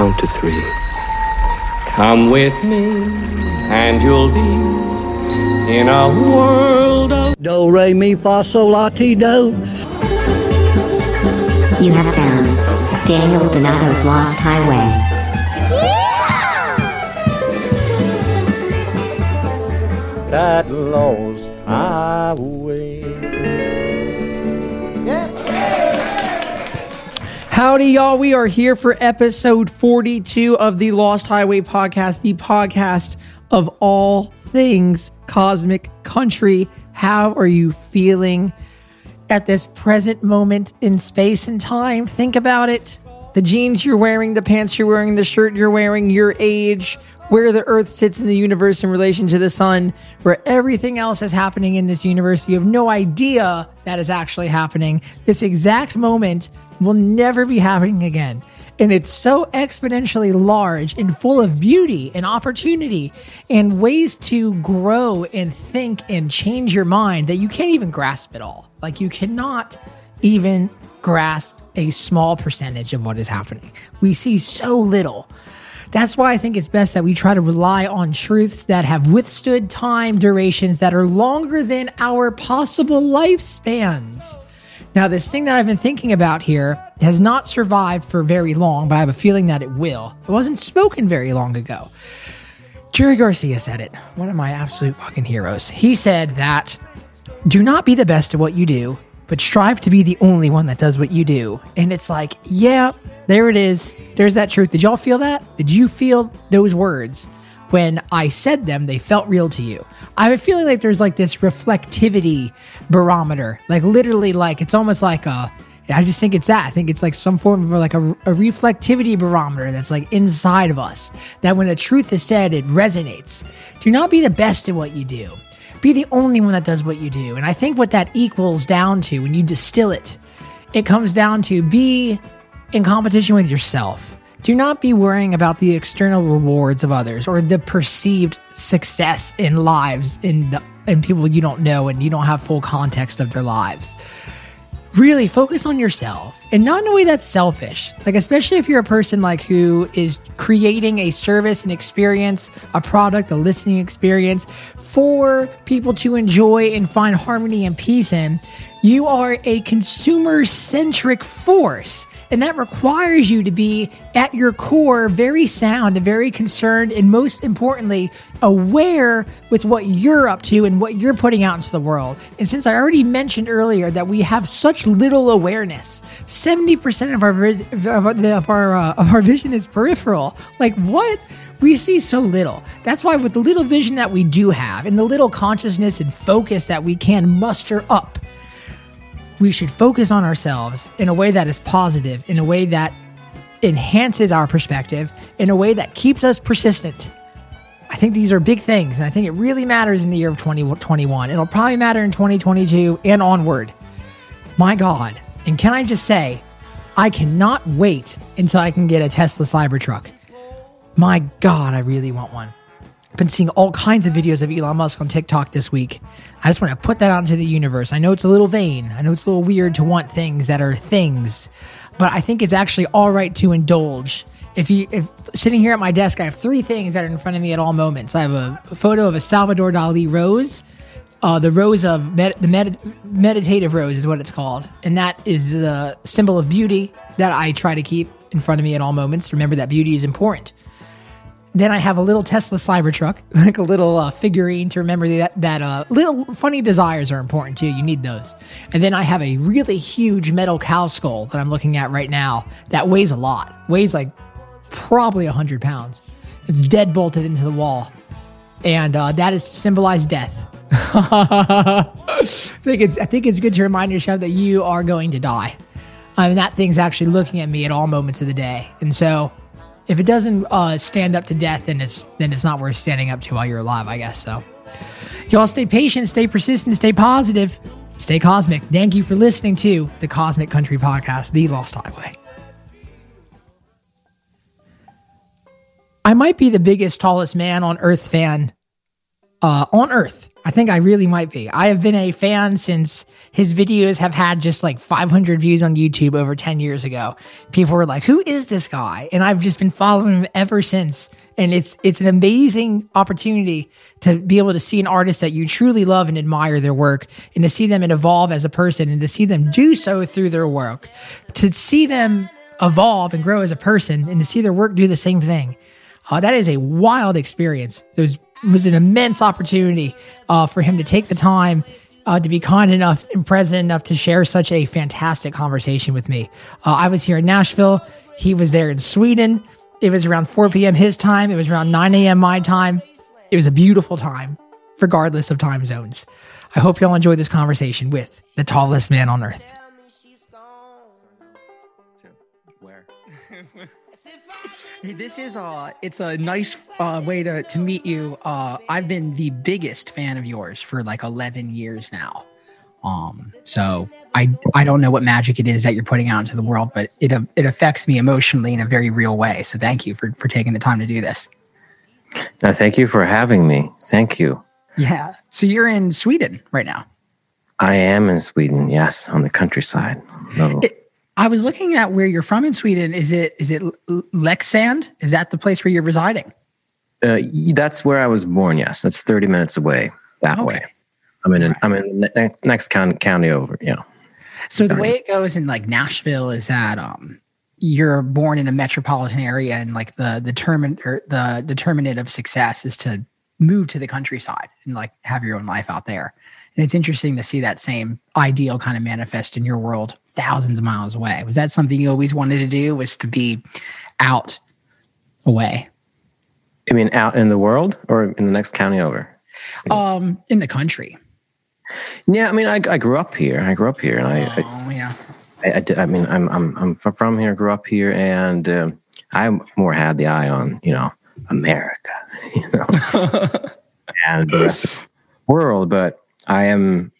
count to three. Come with me, and you'll be in a world of Do, re, mi, fa, sol, la, ti, do. You have found Daniel Donato's Lost Highway. that lost highway. Howdy, y'all. We are here for episode 42 of the Lost Highway podcast, the podcast of all things cosmic country. How are you feeling at this present moment in space and time? Think about it. The jeans you're wearing, the pants you're wearing, the shirt you're wearing, your age, where the earth sits in the universe in relation to the sun, where everything else is happening in this universe. You have no idea that is actually happening. This exact moment will never be happening again. And it's so exponentially large and full of beauty and opportunity and ways to grow and think and change your mind that you can't even grasp it all. Like you cannot even grasp a small percentage of what is happening. We see so little. That's why I think it's best that we try to rely on truths that have withstood time durations that are longer than our possible lifespans. Now, this thing that I've been thinking about here has not survived for very long, but I have a feeling that it will. It wasn't spoken very long ago. Jerry Garcia said it, one of my absolute fucking heroes. He said that do not be the best at what you do, but strive to be the only one that does what you do. And it's like, yeah, there it is. There's that truth. Did y'all feel that? Did you feel those words? When I said them, they felt real to you. I have a feeling like there's like this reflectivity barometer, like literally, like it's almost like a. I just think it's that. I think it's like some form of like a, a reflectivity barometer that's like inside of us. That when a truth is said, it resonates. Do not be the best at what you do be the only one that does what you do. And I think what that equals down to when you distill it, it comes down to be in competition with yourself. Do not be worrying about the external rewards of others or the perceived success in lives in the in people you don't know and you don't have full context of their lives. Really focus on yourself and not in a way that's selfish. Like especially if you're a person like who is creating a service, an experience, a product, a listening experience for people to enjoy and find harmony and peace in, you are a consumer centric force. And that requires you to be at your core very sound very concerned, and most importantly, aware with what you're up to and what you're putting out into the world. And since I already mentioned earlier that we have such little awareness, 70% of our, of our, uh, of our vision is peripheral. Like, what? We see so little. That's why, with the little vision that we do have and the little consciousness and focus that we can muster up, we should focus on ourselves in a way that is positive, in a way that enhances our perspective, in a way that keeps us persistent. I think these are big things, and I think it really matters in the year of 2021. It'll probably matter in 2022 and onward. My God. And can I just say, I cannot wait until I can get a Tesla Cybertruck. My God, I really want one. Been seeing all kinds of videos of Elon Musk on TikTok this week. I just want to put that out into the universe. I know it's a little vain. I know it's a little weird to want things that are things, but I think it's actually all right to indulge. If you, if sitting here at my desk, I have three things that are in front of me at all moments. I have a, a photo of a Salvador Dali rose. Uh, the rose of med- the med- meditative rose is what it's called, and that is the symbol of beauty that I try to keep in front of me at all moments. Remember that beauty is important. Then I have a little Tesla Cybertruck, like a little uh, figurine to remember that that uh, little funny desires are important too. You need those. And then I have a really huge metal cow skull that I'm looking at right now that weighs a lot. Weighs like probably hundred pounds. It's dead bolted into the wall, and uh, that is to symbolize death. I think it's I think it's good to remind yourself that you are going to die. I mean that thing's actually looking at me at all moments of the day, and so if it doesn't uh, stand up to death, then it's then it's not worth standing up to while you're alive, I guess. So, y'all stay patient, stay persistent, stay positive, stay cosmic. Thank you for listening to the Cosmic Country Podcast, The Lost Highway. I might be the biggest, tallest man on Earth fan uh, on Earth. I think I really might be. I have been a fan since his videos have had just like 500 views on YouTube over 10 years ago. People were like, "Who is this guy?" And I've just been following him ever since. And it's it's an amazing opportunity to be able to see an artist that you truly love and admire their work, and to see them evolve as a person, and to see them do so through their work, to see them evolve and grow as a person, and to see their work do the same thing. Uh, that is a wild experience. Was an immense opportunity uh, for him to take the time uh, to be kind enough and present enough to share such a fantastic conversation with me. Uh, I was here in Nashville. He was there in Sweden. It was around 4 p.m. his time. It was around 9 a.m. my time. It was a beautiful time, regardless of time zones. I hope y'all enjoyed this conversation with the tallest man on earth. This is uh it's a nice uh way to to meet you. Uh I've been the biggest fan of yours for like 11 years now. Um so I I don't know what magic it is that you're putting out into the world, but it it affects me emotionally in a very real way. So thank you for for taking the time to do this. No, thank you for having me. Thank you. Yeah. So you're in Sweden right now. I am in Sweden, yes, on the countryside. No. It, I was looking at where you're from in Sweden. Is it is it Leksand? Is that the place where you're residing? Uh, that's where I was born. Yes, that's 30 minutes away that Okay. way. I'm in. I'm in the next, next county, county over. Yeah. So the way it goes in like Nashville is that um you're born in a metropolitan area and like the the term or the determinant of success is to move to the countryside and like have your own life out there. And it's interesting to see that same ideal kind of manifest in your world thousands of miles away. Was that something you always wanted to do was to be out away? I mean, out in the world or in the next county over. Um in the country. Yeah, I mean, I, I grew up here. I grew up here, and I, I Oh yeah. I, I, did- I mean, I'm I'm I'm from here, grew up here, and um, I more had the eye on you know America, you know, and the rest of the world. But I am,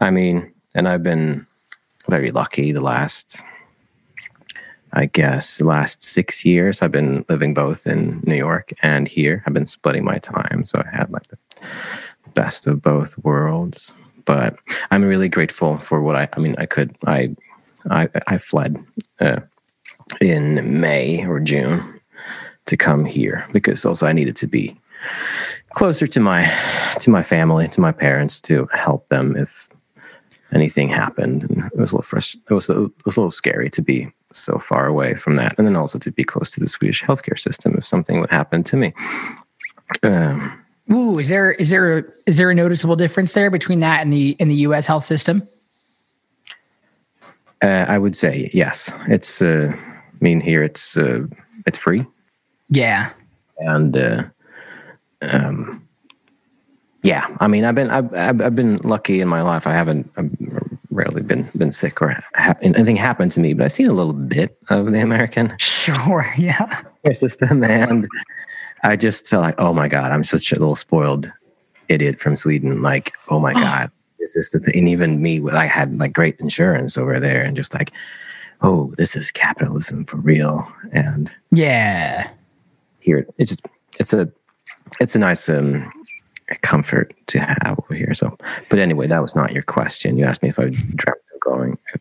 I mean, and I've been very lucky the last, I guess, the last six years. I've been living both in New York and here. I've been splitting my time, so I had like the best of both worlds. But I'm really grateful for what I. I mean, I could. I I, I fled uh, in May or June to come here because also I needed to be closer to my to my family, to my parents, to help them if anything happened. And it was a little frust- it was a, it was a little scary to be so far away from that, and then also to be close to the Swedish healthcare system if something would happen to me. Um, Ooh, is there is there a, is there a noticeable difference there between that and the in the US health system? uh, I would say yes. It's uh, I mean here it's uh, it's free. Yeah. and uh, um, yeah, I mean, I've been I've, I've been lucky in my life. I haven't I've rarely been been sick or ha- anything happened to me, but I've seen a little bit of the American Sure. Yeah. system, and I just felt like, oh my god, I'm such a little spoiled idiot from Sweden. Like, oh my god, this is the thing. And even me, I had like great insurance over there, and just like, oh, this is capitalism for real, and Yeah. here it's just it's a it's a nice um comfort to have over here so. But anyway that was not your question. You asked me if i dreamt of going to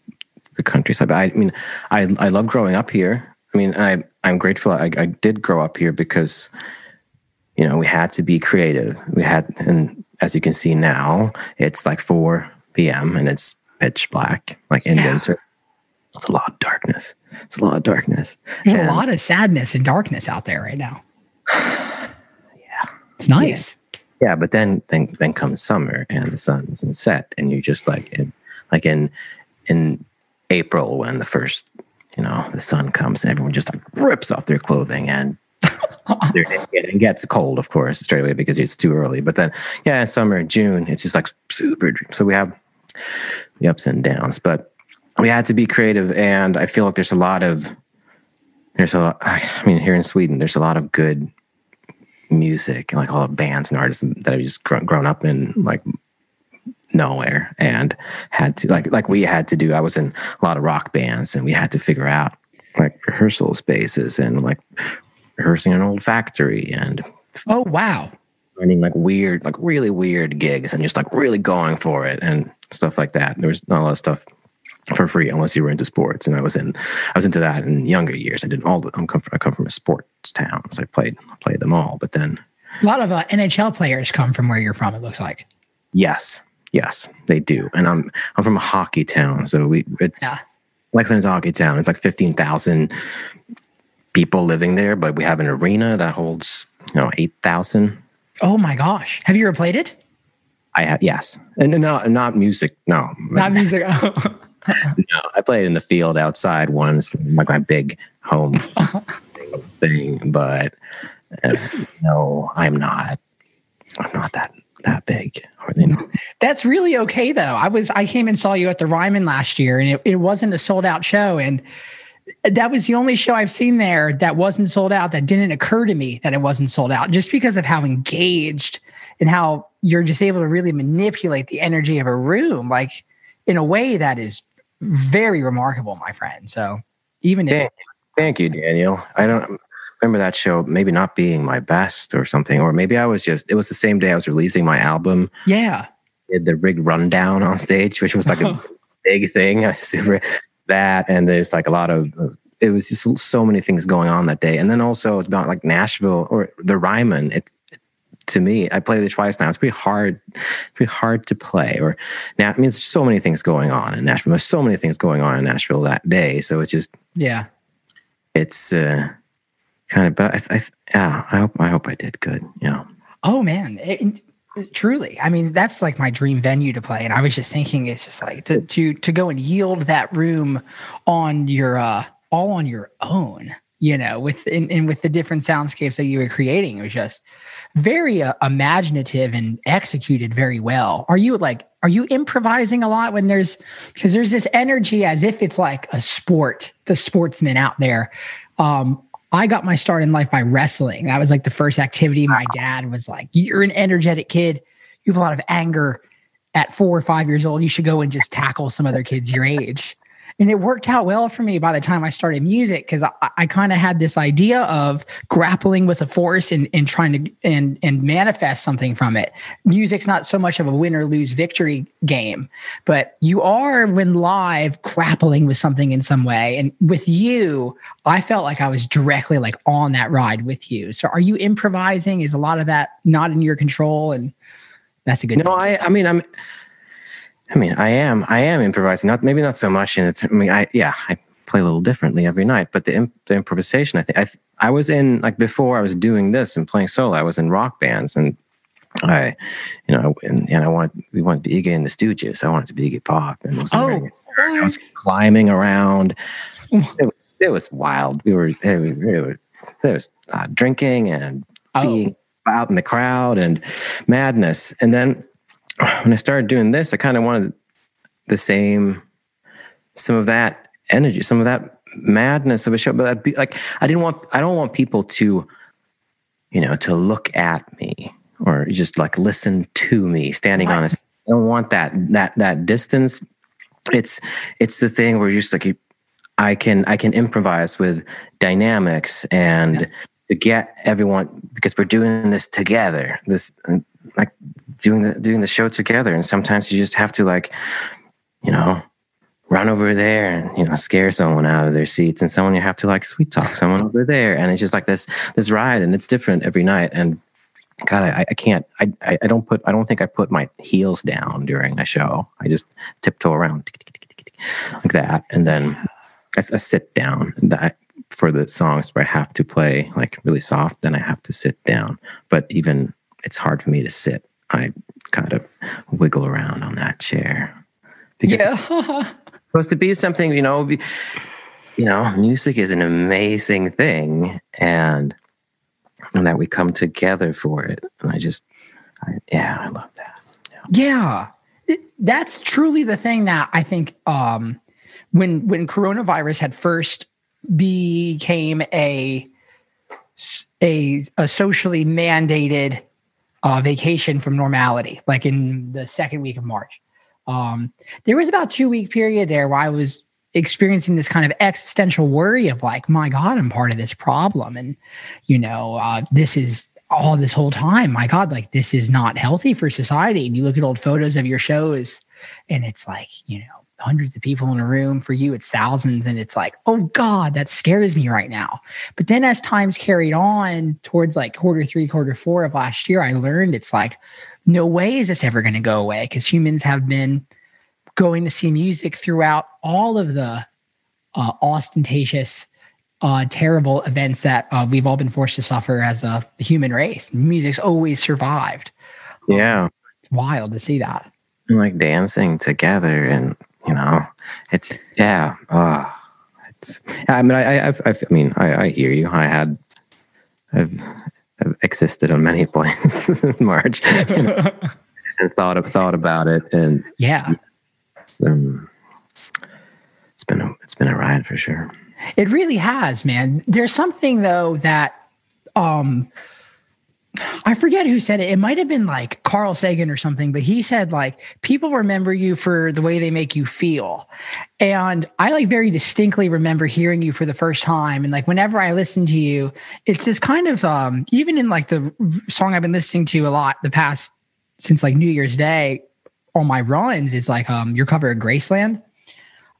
the countryside but i mean i i love growing up here. I mean i i'm grateful i, I did grow up here because you know we had to be creative. We had and as you can see now it's like 4 p.m and it's pitch black like in Yeah. winter. It's a lot of darkness. It's a lot of darkness. There's And- a lot of sadness and darkness out there right now. yeah. It's nice. Yeah, but then then then comes summer and the sun doesn't set, and you're just like in like in in April when the first you know the sun comes and everyone just like rips off their clothing and and gets cold, of course, straight away because it's too early. But then yeah, in summer, June, it's just like super. dream- So we have the ups and downs, but we had to be creative, and I feel like there's a lot of there's a lot. I mean, here in Sweden, there's a lot of good music and like a lot of bands and artists that I've just grown, grown up in like nowhere and had to like like we had to do I was in a lot of rock bands and we had to figure out like rehearsal spaces and like rehearsing in an old factory and Oh wow. finding like weird, like really weird gigs and just like really going for it and stuff like that. There was not a lot of stuff for free unless you were into sports. And I was in, I was into that in younger years. I did all the, I'm come from, I come from a sports town, so I played, played them all. But then, A lot of uh, NHL players come from where you're from. It looks like. yes, yes, they do. And I'm, I'm from a hockey town, so we, it's Yeah. Leksand's a hockey town. It's like fifteen thousand people living there, but we have an arena that holds, you know, eight thousand. Oh my gosh! Have you ever played it? I have yes, and not not music. No, Not music. No, I played in the field outside once, like my big home thing. But uh, no, I'm not. I'm not that that big. Or, you know, That's really okay though. I was I came and saw you at the Ryman last year, and it, it wasn't a sold out show, and that was the only show I've seen there that wasn't sold out. That didn't occur to me that it wasn't sold out, just because of how engaged and how you're just able to really manipulate the energy of a room, like in a way that is very remarkable, my friend. So even if thank, thank you, Daniel. I don't remember that show. Maybe not being my best or something, or maybe I was just. It was the same day I was releasing my album. yeah, Did the rig rundown on stage, which was like a big thing. I super that, and there's like a lot of. It was just so many things going on that day, and then also it's about like Nashville or the Ryman. It's to me, I played it twice now. It's pretty hard, pretty hard to play. Or now, I mean, there's so many things going on in Nashville. There's so many things going on in Nashville that day. So it's just yeah. it's uh, kind of. But I, I, yeah, I hope I hope I did good. You know. Oh man, it, it- truly. I mean, that's like my dream venue to play. And I was just thinking, it's just like to to to go and yield that room on your uh all on your own. You know, with and, and with the different soundscapes that you were creating, it was just very uh, imaginative and executed very well. Are you like, are you improvising a lot when there's because there's this energy as if it's like a sport, the sportsman out there. Um, I got my start in life by wrestling. That was like the first activity. My dad was like, You're an energetic kid. You have a lot of anger at four or five years old. You should go and just tackle some other kids your age. And it worked out well for me by the time I started music because I, I kind of had this idea of grappling with a force and, and trying to and and manifest something from it. Music's not so much of a win or lose victory game, but you are when live grappling with something in some way. And with you, I felt like I was directly like on that ride with you. So are you improvising? Is a lot of that not in your control? And that's a good No, I I mean I'm I mean I am I am improvising. Not maybe not so much in it. I mean I yeah, I play a little differently every night, but the, imp, the improvisation I think I th- I was in like before I was doing this and playing solo, I was in rock bands and I you know and, and I want we wanted to be Iggy and the Stooges. I wanted to be Iggy Pop and it was Oh, I was climbing around. It was it was wild. We were there were- there was uh, drinking and Oh. being out in the crowd and madness. And then when I started doing this, I kind of wanted the same, some of that energy, some of that madness of a show. But I'd be like, I didn't want, I don't want people to, you know, to look at me or just like listen to me standing on a. I don't want that that that distance. It's it's the thing where you're just like you, I can I can improvise with dynamics and to get everyone because we're doing this together. This like doing the doing the show together, and sometimes you just have to like, you know, run over there and you know scare someone out of their seats, and someone you have to like sweet talk someone over there, and it's just like this this ride, and it's different every night, and. God, I, I can't. I, I I don't put. I don't think I put my heels down during a show. I just tiptoe around like that, and then I sit down. That for the songs where I have to play like really soft, then I have to sit down. But even it's hard for me to sit. I kind of wiggle around on that chair because it's supposed to be something. You know, be, you know, music is an amazing thing, and and that we come together for it. And I just, I, yeah, I love that. Yeah. It- That's truly the thing that I think um when when coronavirus had first became a a, a socially mandated uh, vacation from normality, like in the second week of March. Um, there was about two week period there where I was experiencing this kind of existential worry of like, my God, I'm part of this problem, and you know, uh, this is all this whole time, my God, like this is not healthy for society. And you look at old photos of your shows and it's like, you know, hundreds of people in a room. For you, it's thousands. And it's like, oh God, that scares me right now. But then as times carried on towards like quarter three, quarter four of last year, I learned it's like, no way is this ever going to go away because humans have been going to see music throughout all of the uh, ostentatious, uh, terrible events that uh, we've all been forced to suffer as a human race. Music's always survived. Yeah. It's wild to see that. And, like dancing together and, you know, it's, yeah. It's, I mean, I, I, I, I mean, I, I hear you. I had, I've, I've existed on many planes in March and, and thought of, thought about it. And Yeah. it's, um, it's been a, it's been a ride for sure. It really has, man. There's something though that um I forget who said it. It might have been like Carl Sagan or something, but he said like people remember you for the way they make you feel. And I like very distinctly remember hearing you for the first time and like whenever I listen to you, it's this kind of um even in like the song I've been listening to a lot the past since like New Year's Day on my runs is like um your cover of Graceland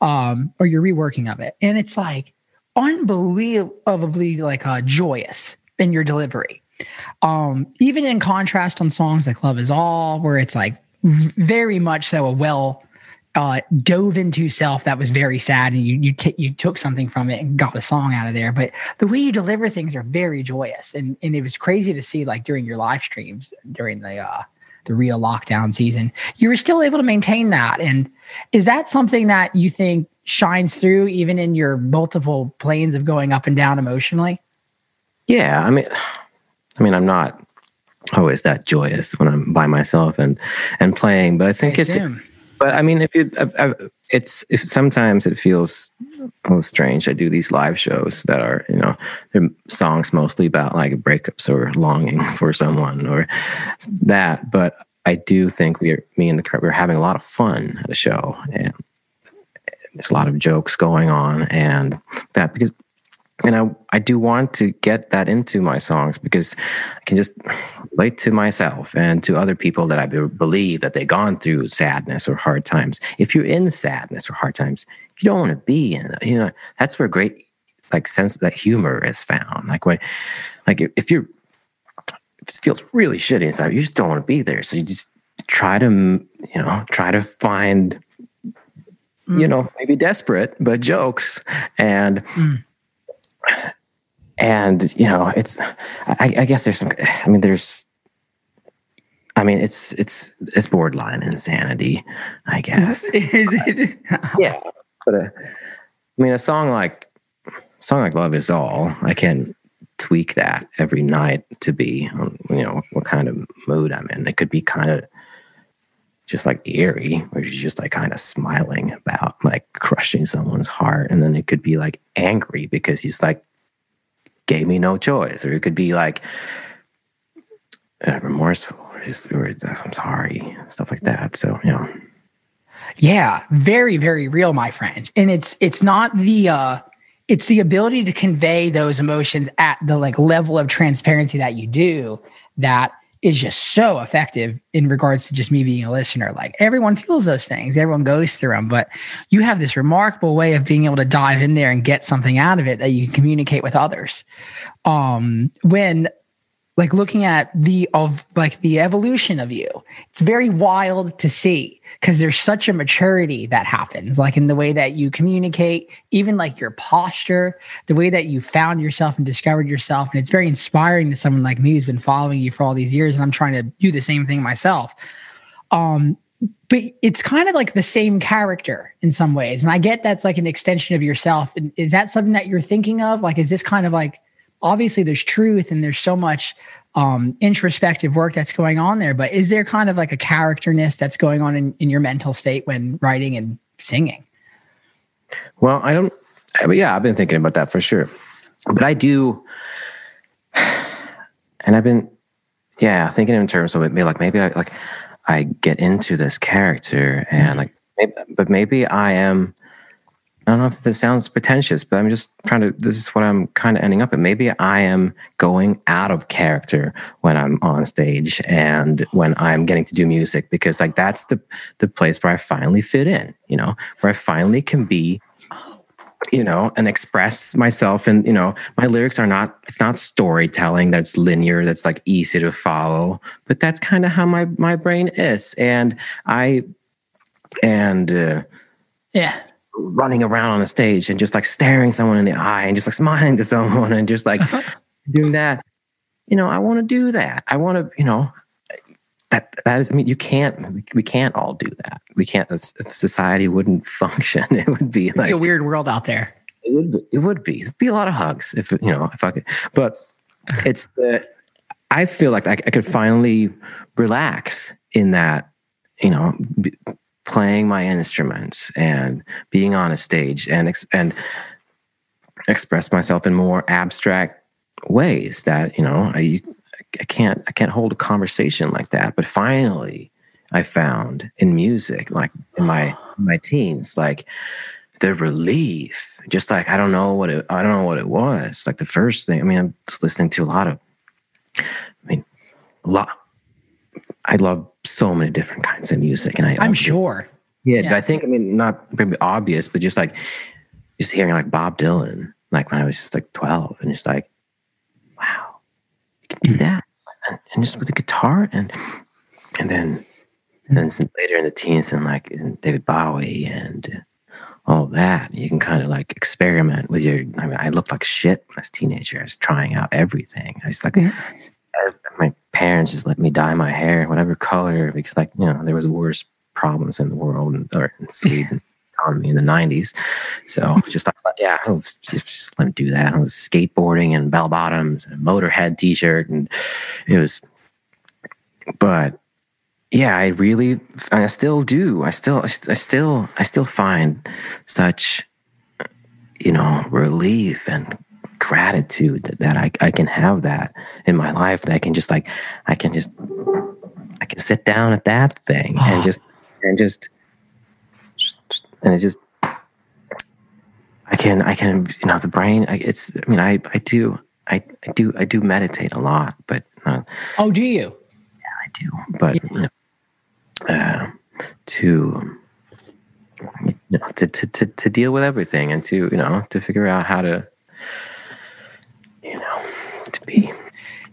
um, or your reworking of it. And it's like unbelievably like uh, joyous in your delivery. Um, even in contrast on songs like Love Is All, where it's like very much so a well uh, dove into self that was very sad, and you you t- you took something from it and got a song out of there. But the way you deliver things are very joyous, and and it was crazy to see like during your live streams during the uh, the real lockdown season, you were still able to maintain that. And is that something that you think shines through even in your multiple planes of going up and down emotionally? Yeah, I mean, I mean, I'm not always that joyous when I'm by myself and and playing, but I think I it's. assume. But I mean, if you, I've, I've, it's if sometimes it feels a little strange. I do these live shows that are, you know, they're songs mostly about like breakups or longing for someone or that. But I do think we are, me and the crowd, we're having a lot of fun at the show, and there's a lot of jokes going on, and that because and I, I do want to get that into my songs because I can just relate to myself and to other people that I be- believe that they've gone through sadness or hard times. If you're in sadness or hard times, you don't want to be in. You know, that's where great like sense that humor is found. Like when, like if, you're, if it feels really shitty inside, you just don't want to be there. So you just try to, you know, try to find, you mm. know, maybe desperate but jokes and mm. And you know it's I, I guess there's some i mean there's i mean it's it's it's borderline insanity i guess Is it? yeah but uh, i mean a song like song like love is all i can tweak that every night to be um, you know what kind of mood i'm in it could be kind of just like eerie where she's just like kind of smiling about like crushing someone's heart. And then it could be like angry because he's like gave me no choice. Or it could be like uh, remorseful or, just, or i'm sorry stuff like that. So you know. Yeah, very, very real, my friend. And it's it's not the uh it's the ability to convey those emotions at the like level of transparency that you do that is just so effective in regards to just me being a listener. Like everyone feels those things, everyone goes through them, but you have this remarkable way of being able to dive in there and get something out of it that you can communicate with others. Um, when like looking at the of like the evolution of you. It's very wild to see because there's such a maturity that happens like in the way that you communicate even like your posture the way that you found yourself and discovered yourself. And it's very inspiring to someone like me who's been following you for all these years and i'm trying to do the same thing myself. Um but it's kind of like the same character in some ways. And i get that's like an extension of yourself. And is that something that you're thinking of? Like is this kind of like obviously there's truth and there's so much um, introspective work that's going on there but is there kind of like a characterness that's going on in, in your mental state when writing and singing Well, I don't. I mean, yeah, I've been thinking about that for sure, but I do, and I've been, yeah, thinking in terms of it. Maybe like maybe I like I get into this character and like, maybe, but maybe I am I don't know if this sounds pretentious, but I'm just trying to. This is what I'm kind of ending up at. Maybe I am going out of character when I'm on stage and when I'm getting to do music because, like, that's the the place where I finally fit in. You know, where I finally can be, you know, and express myself. And you know, my lyrics are not. It's not storytelling that's linear. That's like easy to follow. But that's kind of how my my brain is, and I, and. uh Yeah. Running around on the stage and just like staring someone in the eye and just like smiling to someone and just like uh-huh. doing that. You know, I want to do that. I want to, you know, that that is. I mean, you can't. We can't all do that. We can't. If society wouldn't function, it would be Like like a weird world out there. it would. Be, it would be. It'd be a lot of hugs if you know if I could. But it's the. I feel like I, I could finally relax in that. You know, playing my instruments and being on a stage and ex- and express myself in more abstract ways that you know I, I can't I can't hold a conversation like that. But finally, I found in music, like in my my teens, like the relief. Just like I don't know what it I don't know what it was. Like the first thing. I mean, I was listening to a lot of. I mean, a lot. I love so many different kinds of music, and I I'm also- sure. yeah, but I think I mean not maybe obvious, but just like just hearing like Bob Dylan, like when I was just like twelve, and just like, wow, you can do hmm. that, and, and just with a guitar, and and then and then some later in the teens, and like and David Bowie and all that, you can kind of like experiment with your. I mean, I looked like shit when I was a teenager. I was trying out everything. I was like. I- my parents just let me dye my hair whatever color because like you know there was worse problems in the world and- or in Sweden economy in the 90s so just like yeah I was just, just let me do that. I was skateboarding and bell bottoms and a motorhead t-shirt and it was but yeah I really I still do. I still I still I still find such you know relief and gratitude that, that I, I can have that in my life that I can just like I can just I can sit down at that thing and just and just and it just I can I can you know the brain I, it's I mean I I do I, I do I do meditate a lot but uh, Oh, do you? Yeah I do but you know, uh, to you know to, to, to, to deal with everything and to you know to figure out how to you know to be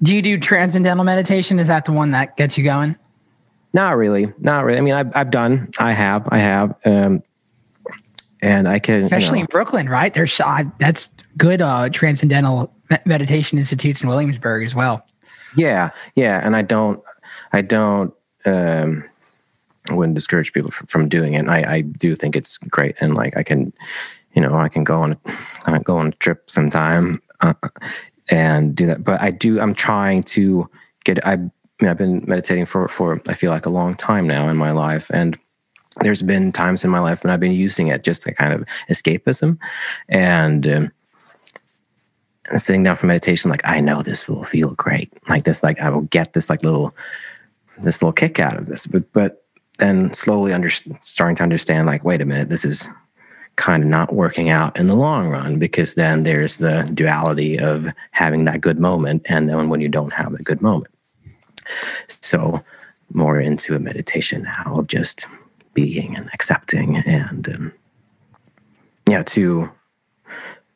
Do you do transcendental meditation? Is that the one that gets you going? Not really. Not really. I mean, I've, I've done, I have, I have. Um, and I can, you Especially know, in Brooklyn, right? There's uh, that's good uh, transcendental meditation institutes in Williamsburg as well. yeah, yeah. And I don't, I don't, um, I wouldn't discourage people from, from doing it. I, I do think it's great. And like, I can, you know, I can go on, I go on a trip sometime uh, and do that. But I do, I'm trying to get, I, I mean, I've been meditating for, for, I feel like a long time now in my life. And there's been times in my life when I've been using it just to kind of escapism and, um, and sitting down for meditation, like I know this will feel great. Like this, like I will get this like little, this little kick out of this. But but then slowly under starting to understand, like, wait a minute, this is kind of not working out in the long run because then there's the duality of having that good moment and then when you don't have a good moment. So more into a meditation now of just being and accepting and um, yeah to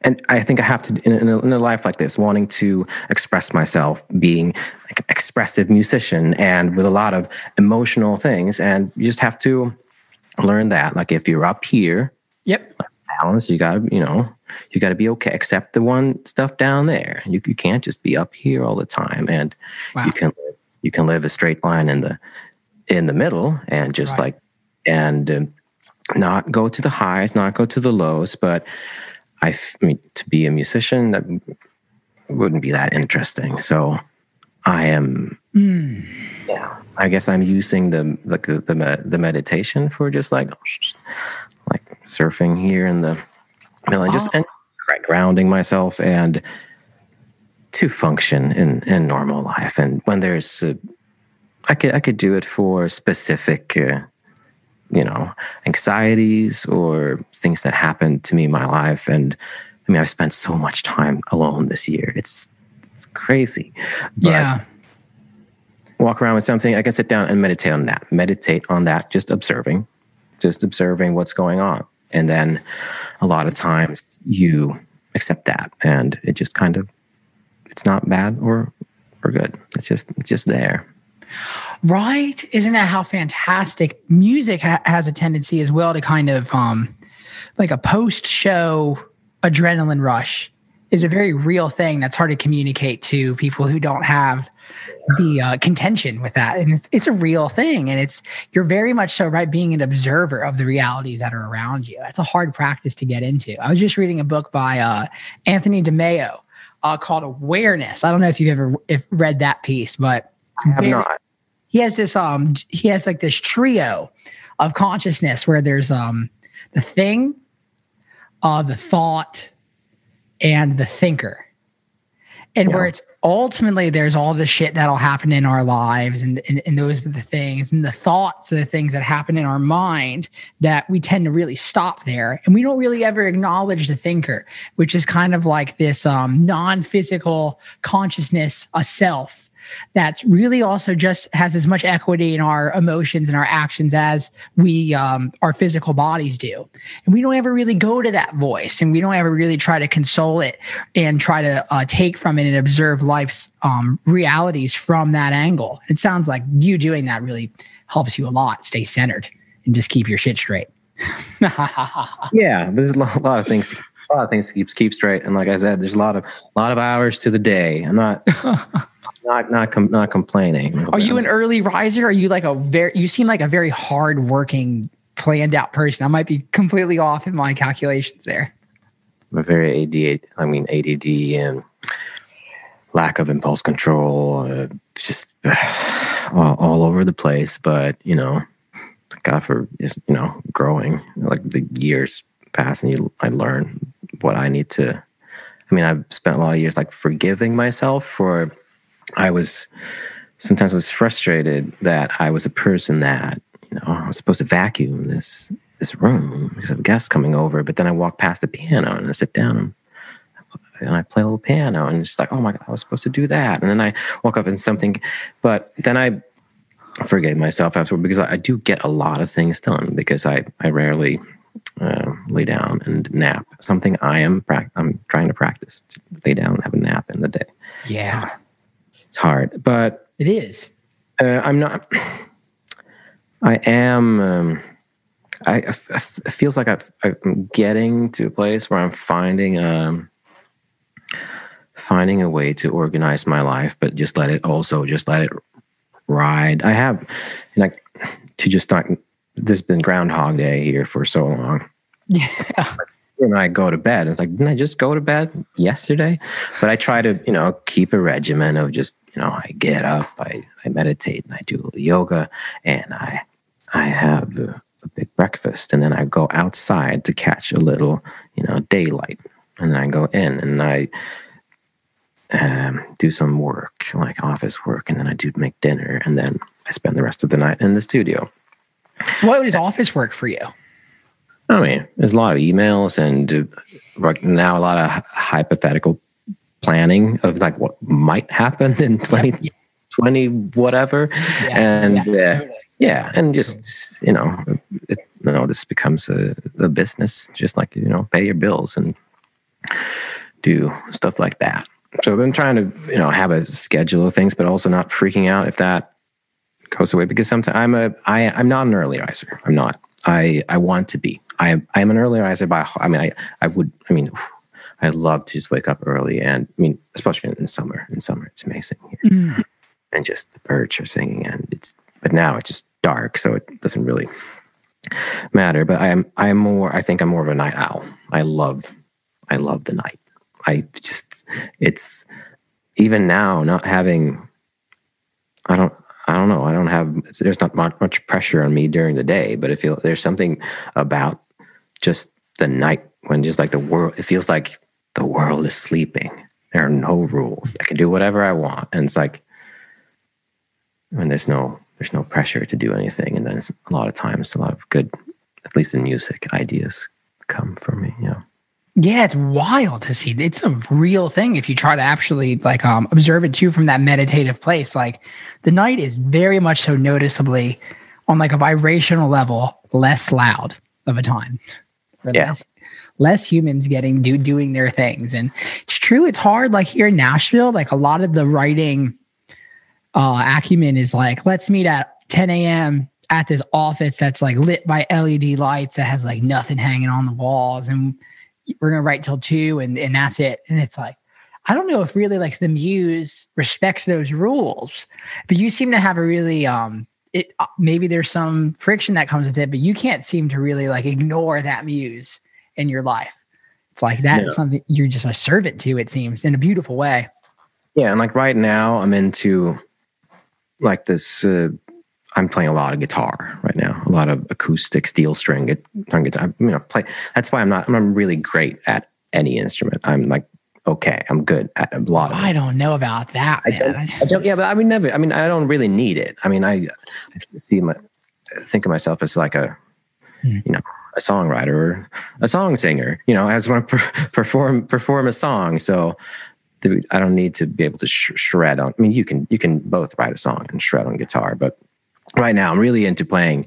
and I think I have to in a, in a life like this, wanting to express myself, being like an expressive musician, and with a lot of emotional things, and you just have to learn that. Like if you're up here, Yep. balance, you gotta you know you gotta be okay. Accept the one stuff down there. You you can't just be up here all the time, and Wow. you can you can live a straight line in the in the middle, and just Right. like and um, not go to the highs, not go to the lows, but I, mean, to be a musician, that wouldn't be that interesting. So I am, yeah, I guess I'm using the, like the, the, the meditation for just like, like surfing here in the middle and just, and grounding myself and to function in, in normal life. And when there's, uh, I could, I could do it for specific, uh, you know, anxieties or things that happened to me in my life. And I mean, I've spent so much time alone this year. It's, it's crazy. But yeah. Walk around with something, I can sit down and meditate on that. Meditate on that, just observing, just observing what's going on. And then a lot of times you accept that and it just kind of, it's not bad or, or good. It's just, it's just there. Right? Isn't that how fantastic music ha- has a tendency as well to kind of um like a post show adrenaline rush is a very real thing that's hard to communicate to people who don't have the uh, contention with that. And it's, it's a real thing. And it's you're very much so right being an observer of the realities that are around you. That's a hard practice to get into. I was just reading a book by uh, anthony de Mello uh, called awareness. I don't know if you've ever if read that piece but I have very- not. he has this um he has like this trio of consciousness where there's um the thing uh the thought and the thinker. And where it's ultimately there's all the shit that'll happen in our lives and, and and those are the things and the thoughts are the things that happen in our mind that we tend to really stop there. And we don't really ever acknowledge the thinker which is kind of like this um non-physical consciousness a self that's really also just has as much equity in our emotions and our actions as we um, our physical bodies do and we don't ever really go to that voice and we don't ever really try to console it and try to uh, take from it and observe life's um, realities from that angle it sounds like you doing that really helps you a lot stay centered and just keep your shit straight Yeah, there's a lot, of things. A lot of things to keep keep straight, and like I said, there's a lot of a lot of hours to the day. I'm not not not com- not complaining. are you an early riser are you like a very you seem like a very hard working planned out person i might be completely off in my calculations there I'm a very ADD. I mean ADD and lack of impulse control, uh, just all, all over the place. But you know, God for just you know growing. Like the years pass, and you I learn what I need to. I mean, I've spent a lot of years like forgiving myself for. I was sometimes I was frustrated that I was a person that you know I was supposed to vacuum this this room because of guests coming over, but then I walk past the piano and I sit down and and I play a little piano and it's like, oh my god, I was supposed to do that. And then I woke up and something, but then I forgave myself afterward because I, I do get a lot of things done because I I rarely uh, lay down and nap. Something I am prac- I'm trying to practice to lay down and have a nap in the day. yeah It's hard, but it is uh, I'm not. I am. Um, I, I f- it feels like I've, I'm getting to a place where I'm finding um, finding a way to organize my life, but just let it also just let it ride. I have like to just not. This has been Groundhog Day here for so long. yeah When I go to bed, it's like, didn't I just go to bed yesterday? But I try to, you know, keep a regimen of just, you know, I get up, I, I meditate, and I do yoga, and I I have a, a big breakfast, and then I go outside to catch a little, you know, daylight, and then I go in and I um, do some work, like office work, and then I do make dinner, and then I spend the rest of the night in the studio. what is office work for you I mean, there's a lot of emails and uh, right now a lot of hypothetical planning of like what might happen in 2020, whatever. and yeah, totally. yeah, and just, you know, it, you know, this becomes a, a business, just like, you know, pay your bills and do stuff like that. So I've been trying to, you know, have a schedule of things, but also not freaking out if that goes away because sometimes I'm a, I, I'm not an early riser. I'm not. I, I want to be. I am, I am an early riser by, I mean, I, I would, I mean, I love to just wake up early and I mean, especially in summer. In summer, it's amazing here. Mm. And just the birds are singing and it's, but now it's just dark. So it doesn't really matter. But I am, I am more, I think I'm more of a night owl. I love, I love the night. I just, it's even now not having, I don't, I don't know. I don't have, there's not much, pressure on me during the day, but it feels, there's something about just the night when just like the world, it feels like the world is sleeping. There are no rules. I can do whatever I want. And it's like when there's no there's no pressure to do anything, and then a lot of times a lot of good, at least in music, ideas come for me. Yeah. Yeah, it's wild to see. It's a real thing if you try to actually like um observe it too from that meditative place. Like the night is very much so noticeably on like a vibrational level less loud of a time. Yeah. Less, less humans getting do doing their things. And it's true, it's hard. Like here in Nashville, like a lot of the writing uh acumen is like, let's meet at 10 a.m. at this office that's like lit by LED lights that has like nothing hanging on the walls. And we're gonna write till two and, and that's it. And it's like, I don't know if really like the muse respects those rules, but you seem to have a really um it uh, maybe there's some friction that comes with it, but you can't seem to really like ignore that muse in your life. It's like that is Yeah. something you're just a servant to, it seems, in a beautiful way. Yeah, and like right now, I'm into like this. Uh, I'm playing a lot of guitar right now, a lot of acoustic steel string guitar. guitar. You know, play. That's why I'm not. I'm really great at any instrument. I'm like okay. I'm good at a lot of. I don't know about that, I don't, I don't. Yeah, but I would never. I mean, I don't really need it. I mean, I, I see my, think of myself as like a, Hmm. you know, a songwriter or a song singer. You know, I just want to per- perform perform a song. So, I don't need to be able to sh- shred on. I mean, you can you can both write a song and shred on guitar, but right now I'm really into playing.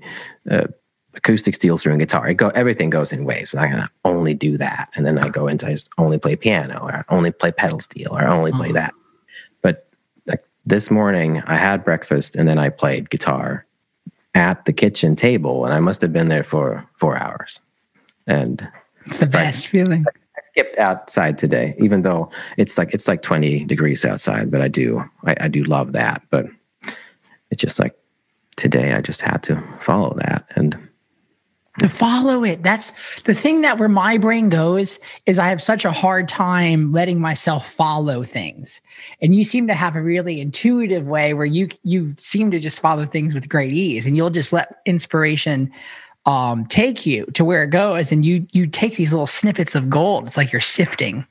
Uh, acoustic steel string guitar. It go everything goes in waves. I can only do that, and then I go into I just only play piano, or I only play pedal steel, or I only play Uh-huh. that. But like this morning, I had breakfast and then I played guitar at the kitchen table, and I must have been there for four hours. And It's the best feeling. I skipped outside today, even though it's like it's like 20 degrees outside, but I do I, I do love that. But it's just like today I just had to follow that. And to follow it. That's the thing that where my brain goes is I have such a hard time letting myself follow things. And you seem to have a really intuitive way where you you seem to just follow things with great ease and you'll just let inspiration um take you to where it goes and you you take these little snippets of gold. It's like you're sifting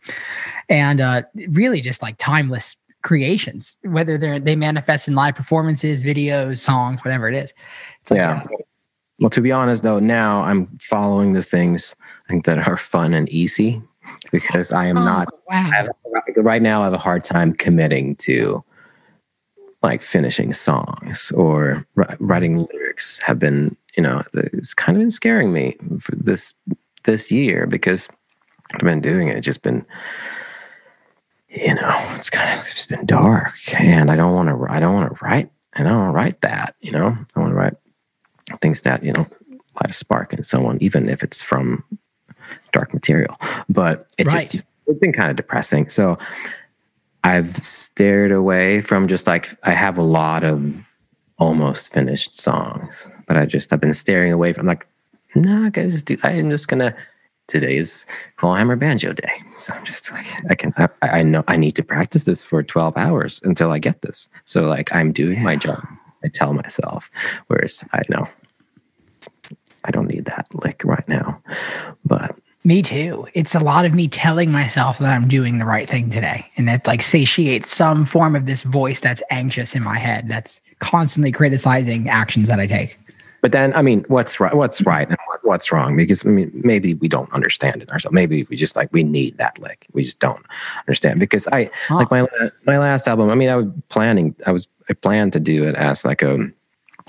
and uh really just like timeless creations, whether they're they manifest in live performances, videos, songs, whatever it is. It's like, yeah. Well, to be honest, though, now I'm following the things I think that are fun and easy because I am oh, not wow. I have, right now. I have a hard time committing to like finishing songs or writing mm-hmm. lyrics. Have been, you know, it's kind of been scaring me for this this year because I've been doing it. It's just been, you know, it's kind of it's been dark, and I don't want to. I don't want to write. I don't want to write that. You know, I want to write things that you know light a spark in someone, even if it's from dark material. But it's Right. just it's been kind of depressing. So I've stared away from just like I have a lot of almost finished songs, but I just I've been staring away from like no, guys, do I'm just gonna. Today is Clawhammer Banjo Day, so I'm just like I can. I, I know I need to practice this for 12 hours until I get this. So like I'm doing my job. I tell myself, whereas I know I don't need that lick right now, but Me too. It's a lot of me telling myself that I'm doing the right thing today. And that like satiates some form of this voice that's anxious in my head that's constantly criticizing actions that I take. But then, I mean, what's mm-hmm. right? What's right what's wrong? Because I mean, maybe we don't understand it ourselves. Maybe we just like we need that lick. We just don't understand. Because I like my my last album. I mean, I was planning. I was I planned to do it as like a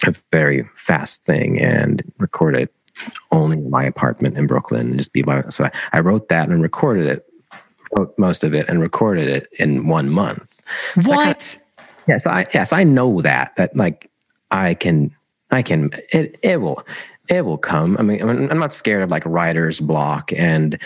a very fast thing and record it only in my apartment in Brooklyn and just be by. So I, I wrote that and recorded it, wrote most of it and recorded it in one month. What? Yeah, so I yes, I know that that like I can I can it it will it will come. I mean, I'm not scared of like writer's block and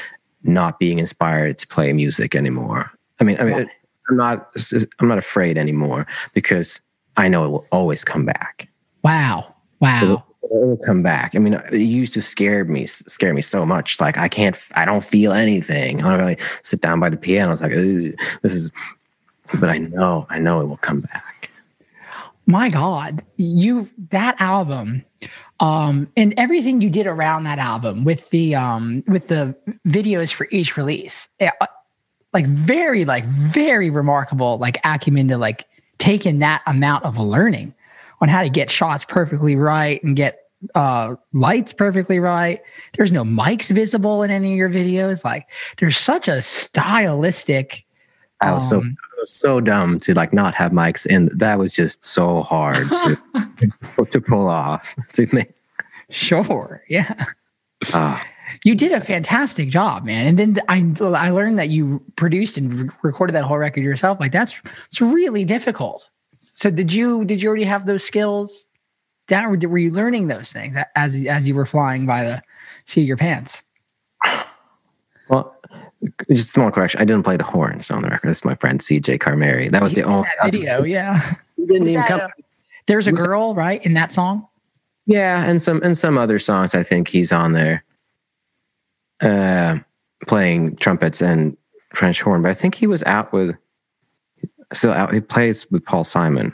not being inspired to play music anymore. I mean, I mean, I'm not I'm not afraid anymore because I know it will always come back. wow. Wow. It will come back. I mean, it used to scare me, scare me so much. Like I can't, I don't feel anything. I don't really sit down by the piano. It's like, this is, but I know, I know it will come back. My God. You that album, um, and everything you did around that album with the um with the videos for each release. eh, uh, like very, like very remarkable, like acumen to like taking that amount of learning on how to get shots perfectly right and get uh lights perfectly right. There's no mics visible in any of your videos. Like there's such a stylistic I was so um, was so dumb to like not have mics, and that was just so hard to to pull off. To make, sure. Yeah. ah, You did a fantastic job, man. And then I I learned that you produced and re- recorded that whole record yourself. Like that's it's really difficult. So did you did you already have those skills down? Or were you learning those things as as you were flying by the seat of your pants? well, just small correction. I didn't play the horns on the record. This is my friend CJ Camerieri. That was the only that video, yeah. Didn't even come. a- There's a Was it- girl, right, in that song. Yeah, and some and some other songs. I think he's on there, uh, playing trumpets and French horn. But I think he was out with still out. He plays with Paul Simon.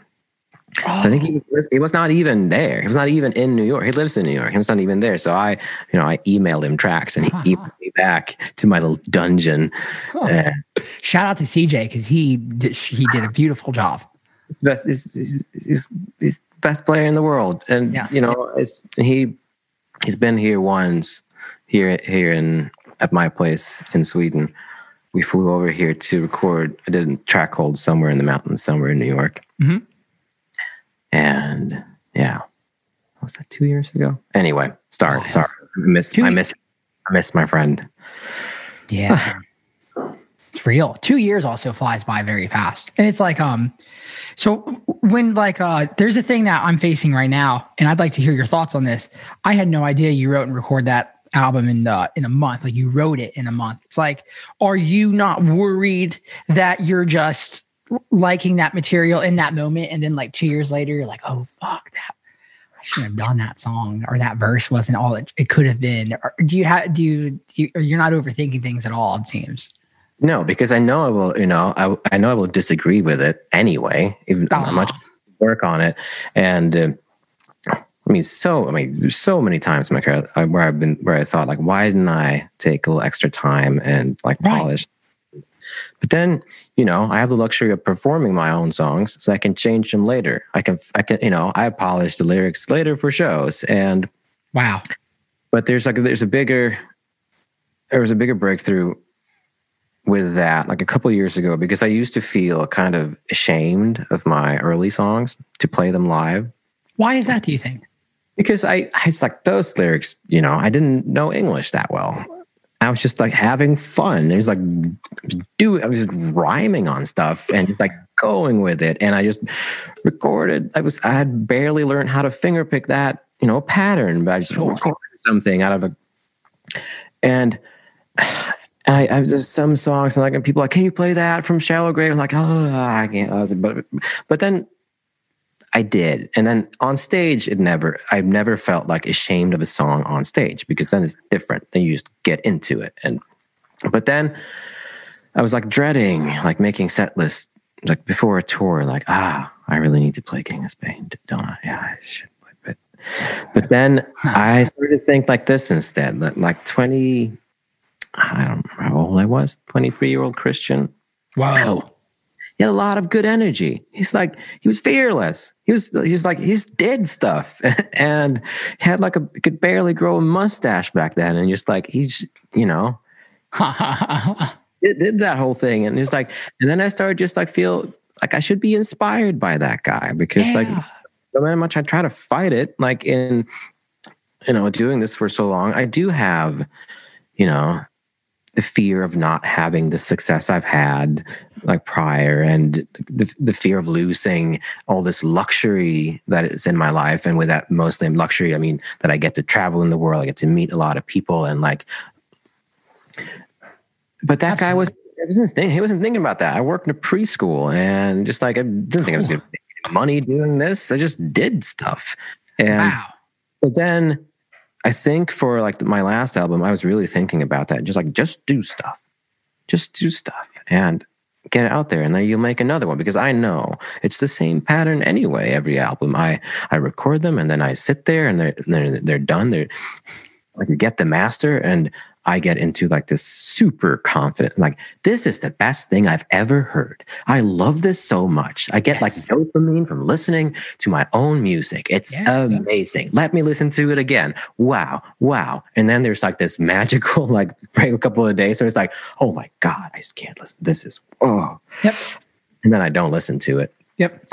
So I think he was, he was not even there. He was not even in New York. He lives in New York. He was not even there. So I, you know, I emailed him tracks and he emailed me back to my little dungeon. Uh, Shout out to CJ because he did, he did a beautiful job. best, he's, he's, he's, he's the best player in the world. And, Yeah. you know, he, he's been here once here, here in, at my place in Sweden. We flew over here to record. I did a track hold somewhere in the mountains, somewhere in New York. Mhm. And yeah, what was that two years ago? Anyway, sorry, Wow. sorry. I miss, Two I years. miss, I miss my friend. Yeah. it's real. Two years also flies by very fast. And it's like, um, so when like uh there's a thing that I'm facing right now, and I'd like to hear your thoughts on this. I had no idea you wrote and record that album in uh, in a month. Like you wrote it in a month. It's like, are you not worried that you're just liking that material in that moment, and then like two years later, you're like, oh fuck that. I shouldn't have done that song, or that verse wasn't all it, it could have been. Or do you have do you, do you or you're not overthinking things at all? It seems. No, because I know I will, you know, I, I know I will disagree with it anyway, even Ah. how much work on it. And uh, I mean, so, I mean, so many times in my career I- where I've been, where I thought, like, why didn't I take a little extra time and like Right. polish? But then, you know, I have the luxury of performing my own songs, so I can change them later. I can, I can, you know, I polish the lyrics later for shows, and Wow. but there's like there's a bigger there was a bigger breakthrough with that like a couple years ago because I used to feel kind of ashamed of my early songs to play them live Why is that? Do you think? because I I was like those lyrics you know I didn't know English that well I was just like having fun it was like do I was just rhyming on stuff and like going with it and I just recorded I was I had barely learned how to finger pick that you know pattern but I just recorded something out of a and I, I was just some songs and like and people like, can you play that from Shallow Grave? I'm like, oh, I can't. I was like, but but then I did, and then on stage, it never. I've never felt like ashamed of a song on stage because then it's different. Then you just get into it, and but then I was like dreading like making set lists like before a tour. Like ah, I really need to play King of Spain, don't I? Yeah, I should. play But but then I started to think like this instead. Like twenty. I don't remember how old I was, 23 year old Kristian. Wow. He had a lot of good energy. He's like, he was fearless. He was, he was like, he's did stuff and had like a, could barely grow a mustache back then. And just like, he's, you know, did, did that whole thing. And it's like, and then I started just like feel like I should be inspired by that guy because like, Yeah. no matter how much I try to fight it, like in, you know, doing this for so long, I do have, you know, the fear of not having the success I've had like prior and the, the fear of losing all this luxury that is in my life. And with that mostly luxury, I mean that I get to travel in the world, I get to meet a lot of people and like, but that guy was, he wasn't, think, he wasn't thinking about that. I worked in a preschool and just like, I didn't think I was going to make money doing this. I just did stuff. And wow. but then I think for like my last album, I was really thinking about that. Just like, just do stuff, just do stuff and get it out there. And then you'll make another one because I know it's the same pattern anyway. Every album I, I record them and then I sit there and they're, they're, they're done. They're like, get the master and I get into like this super confident, like, this is the best thing I've ever heard. I love this so much. I get like dopamine from listening to my own music. It's Yeah. amazing. Let me listen to it again. Wow. Wow. And then there's like this magical, like, break a couple of days. So it's like, oh my God, I just can't listen. This is, oh. Yep. And then I don't listen to it Yep.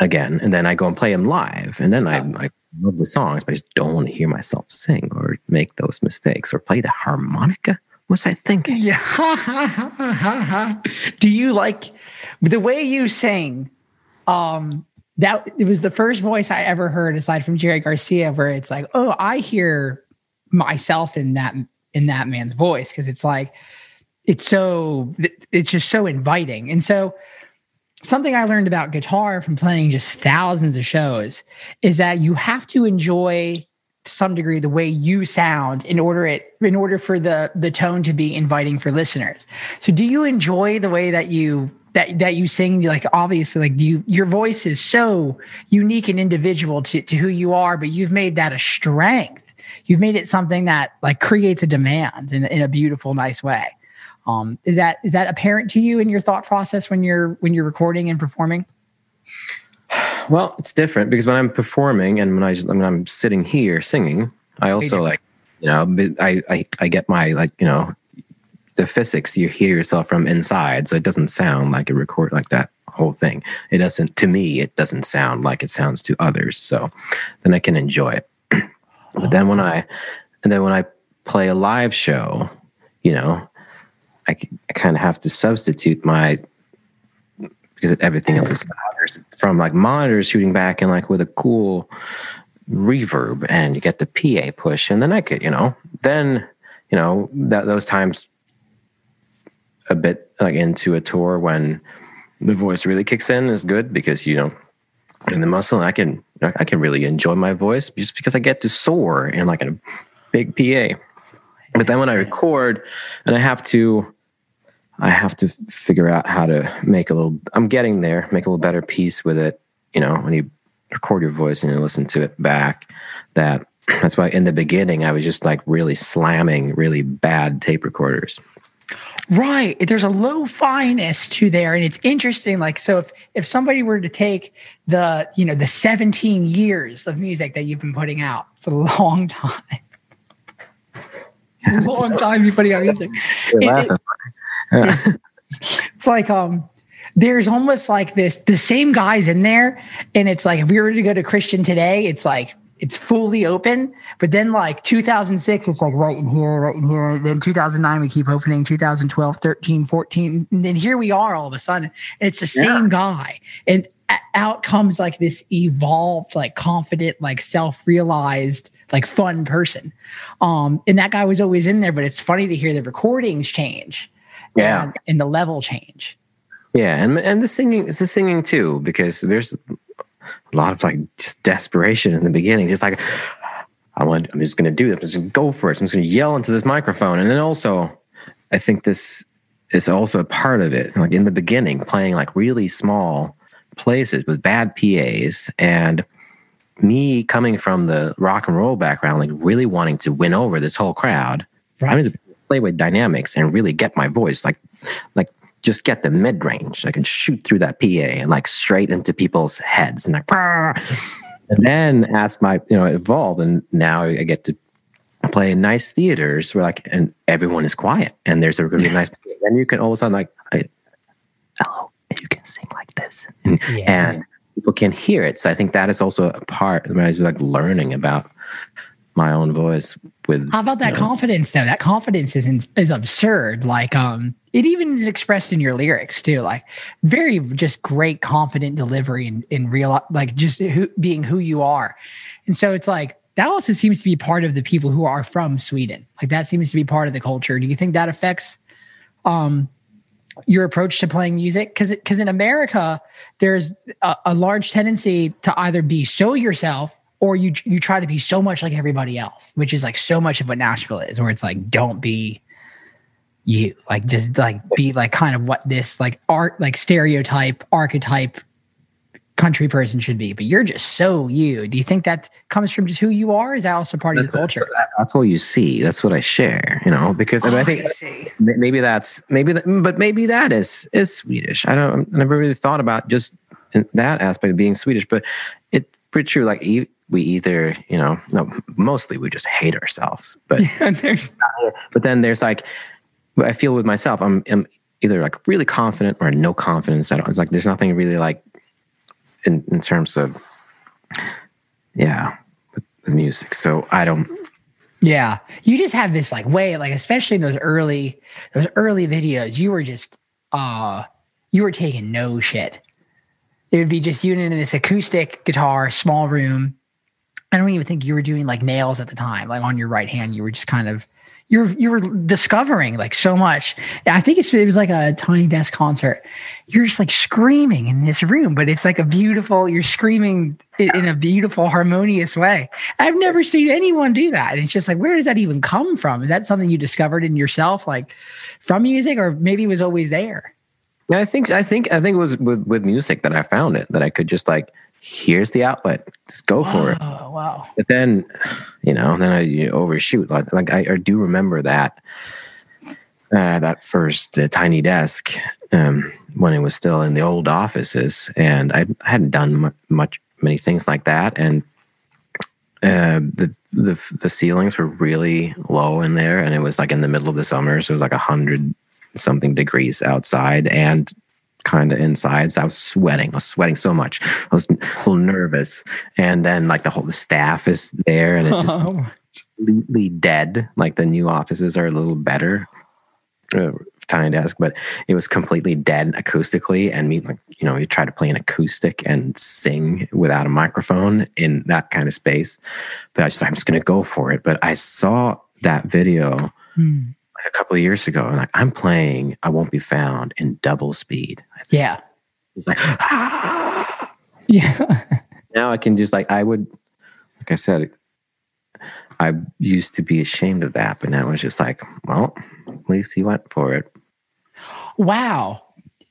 again. And then I go and play them live. And then I, I love the songs, but I just don't want to hear myself sing or make those mistakes or play the harmonica. What's I thinking? Yeah. Do you like the way you sing? Um, that it was the first voice I ever heard aside from Jerry Garcia, where it's like, oh, I hear myself in that in that man's voice because it's like it's so it's just so inviting. And so something I learned about guitar from playing just thousands of shows is that you have to enjoy to some degree the way you sound in order it in order for the the tone to be inviting for listeners. So do you enjoy the way that you that that you sing like obviously like do you your voice is so unique and individual to to who you are but you've made that a strength. You've made it something that like creates a demand in, in a beautiful nice way. Um, is that is that apparent to you in your thought process when you're when you're recording and performing? Well, it's different because when I'm performing and when I when I'm sitting here singing, I also like, you know, I, I I get my like, you know, the physics you hear yourself from inside, so it doesn't sound like a record like that whole thing. It doesn't to me. It doesn't sound like it sounds to others. So then I can enjoy it. but then when I and then when I play a live show, you know, I, I kind of have to substitute my because everything else is louder from like monitors shooting back and like with a cool reverb and you get the PA push and then I could, you know, then, you know, that those times a bit like into a tour when the voice really kicks in is good because, you know, in the muscle, I can, I can really enjoy my voice just because I get to soar in like a big PA. But then when I record and I have to, I have to figure out how to make a little. I'm getting there. Make a little better piece with it. You know, when you record your voice and you listen to it back, that that's why in the beginning I was just like really slamming really bad tape recorders. Right. There's a low fineness to there. And it's interesting. Like, so if if somebody were to take the, you know, the 17 years of music that you've been putting out, it's a long time. long time you putting out music. You're It- laughing. It's like um there's almost like this the same guys in there. And it's like if we were to go to Kristian today, it's like it's fully open. But then like 2006, it's like right in here, right in here. Then 2009, we keep opening 2012, 13, 14. And then here we are all of a sudden. And it's the same guy. And out comes like this evolved, like confident, like self-realized, like fun person. Um, and that guy was always in there, but it's funny to hear the recordings change. Yeah. and, and the level change. Yeah, and and the singing is the singing too because there's a lot of like just desperation in the beginning, just like I want, I'm just going to do this, I'm just going to go for it, I'm just going to yell into this microphone, and then also, I think this is also a part of it. Like in the beginning, playing like really small places with bad PAs and me coming from the rock and roll background, like really wanting to win over this whole crowd. I need to play with dynamics and really get my voice, like, like just get the mid range. I can shoot through that PA and like straight into people's heads and like, and then as my you know evolve, and now I get to play in nice theaters where like and everyone is quiet and there's a really nice. Then you can all of a sudden like, I, hello, and you can sing like this, and, and people can hear it. So I think that is also a part. I mean, I was like learning about my own voice with How about that you know, confidence though? That confidence is is absurd. Like um it even is expressed in your lyrics too. Like very just great confident delivery in in real like just who, being who you are. And so it's like that also seems to be part of the people who are from Sweden. Like that seems to be part of the culture. Do you think that affects um your approach to playing music? Because because in America there's a, a large tendency to either be so yourself or you you try to be so much like everybody else, which is like so much of what Nashville is, where it's like don't be you, like just like be like kind of what this like art like stereotype archetype country person should be, but you're just so you. Do you think that comes from just who you are? Is that also part of your culture? That's all you see. That's what I share. You know, because I, oh, mean, I think Oh, see. m- maybe that's maybe, that, but maybe that is is Swedish. I don't. I never really thought about just that aspect of being Swedish, but it's pretty true. Like e- we either, you know, no, mostly we just hate ourselves, but There's but then there's like I feel with myself, I'm, I'm either like really confident or no confidence at all. It's like there's nothing really like in in terms of yeah with, with music. So I don't. Yeah. You just have this like way, like especially in those early those early videos, you were just uh you were taking no shit. It would be just you in this acoustic guitar, small room. I don't even think you were doing like nails at the time. Like on your right hand, you were just kind of you were you were discovering like so much. I think it was like a tiny desk concert. You're just like screaming in this room, but it's like a beautiful. You're screaming in, in a beautiful, harmonious way. I've never seen anyone do that. And it's just like, where does that even come from? Is that something you discovered in yourself, like from music, or maybe it was always there? I think I think I think it was with with music that I found it that I could just like here's the outlet, just go for it. Oh wow! But then, you know, then I you overshoot. Like, like I, I do remember that uh, that first uh, tiny desk um, when it was still in the old offices, and I, hadn't done mu- much many things like that, and uh, the the the ceilings were really low in there, and it was like in the middle of the summer, so it was like a hundred something degrees outside, and kind of inside. So I was sweating. I was sweating so much. I was a little nervous. And then like the whole the staff is there and it's just oh. completely dead. Like the new offices are a little better. Uh, tiny desk, but it was completely dead acoustically. And me, like, you know, you try to play an acoustic and sing without a microphone in that kind of space. But I was just, I'm just going to go for it. But I saw that video Hmm. A couple of years ago I'm like, I'm playing I Won't Be Found in double speed. I Yeah, it was like, "Ah." yeah. now I can just like I would like I said I used to be ashamed of that, but now it's just like, well, at least he went for it. wow,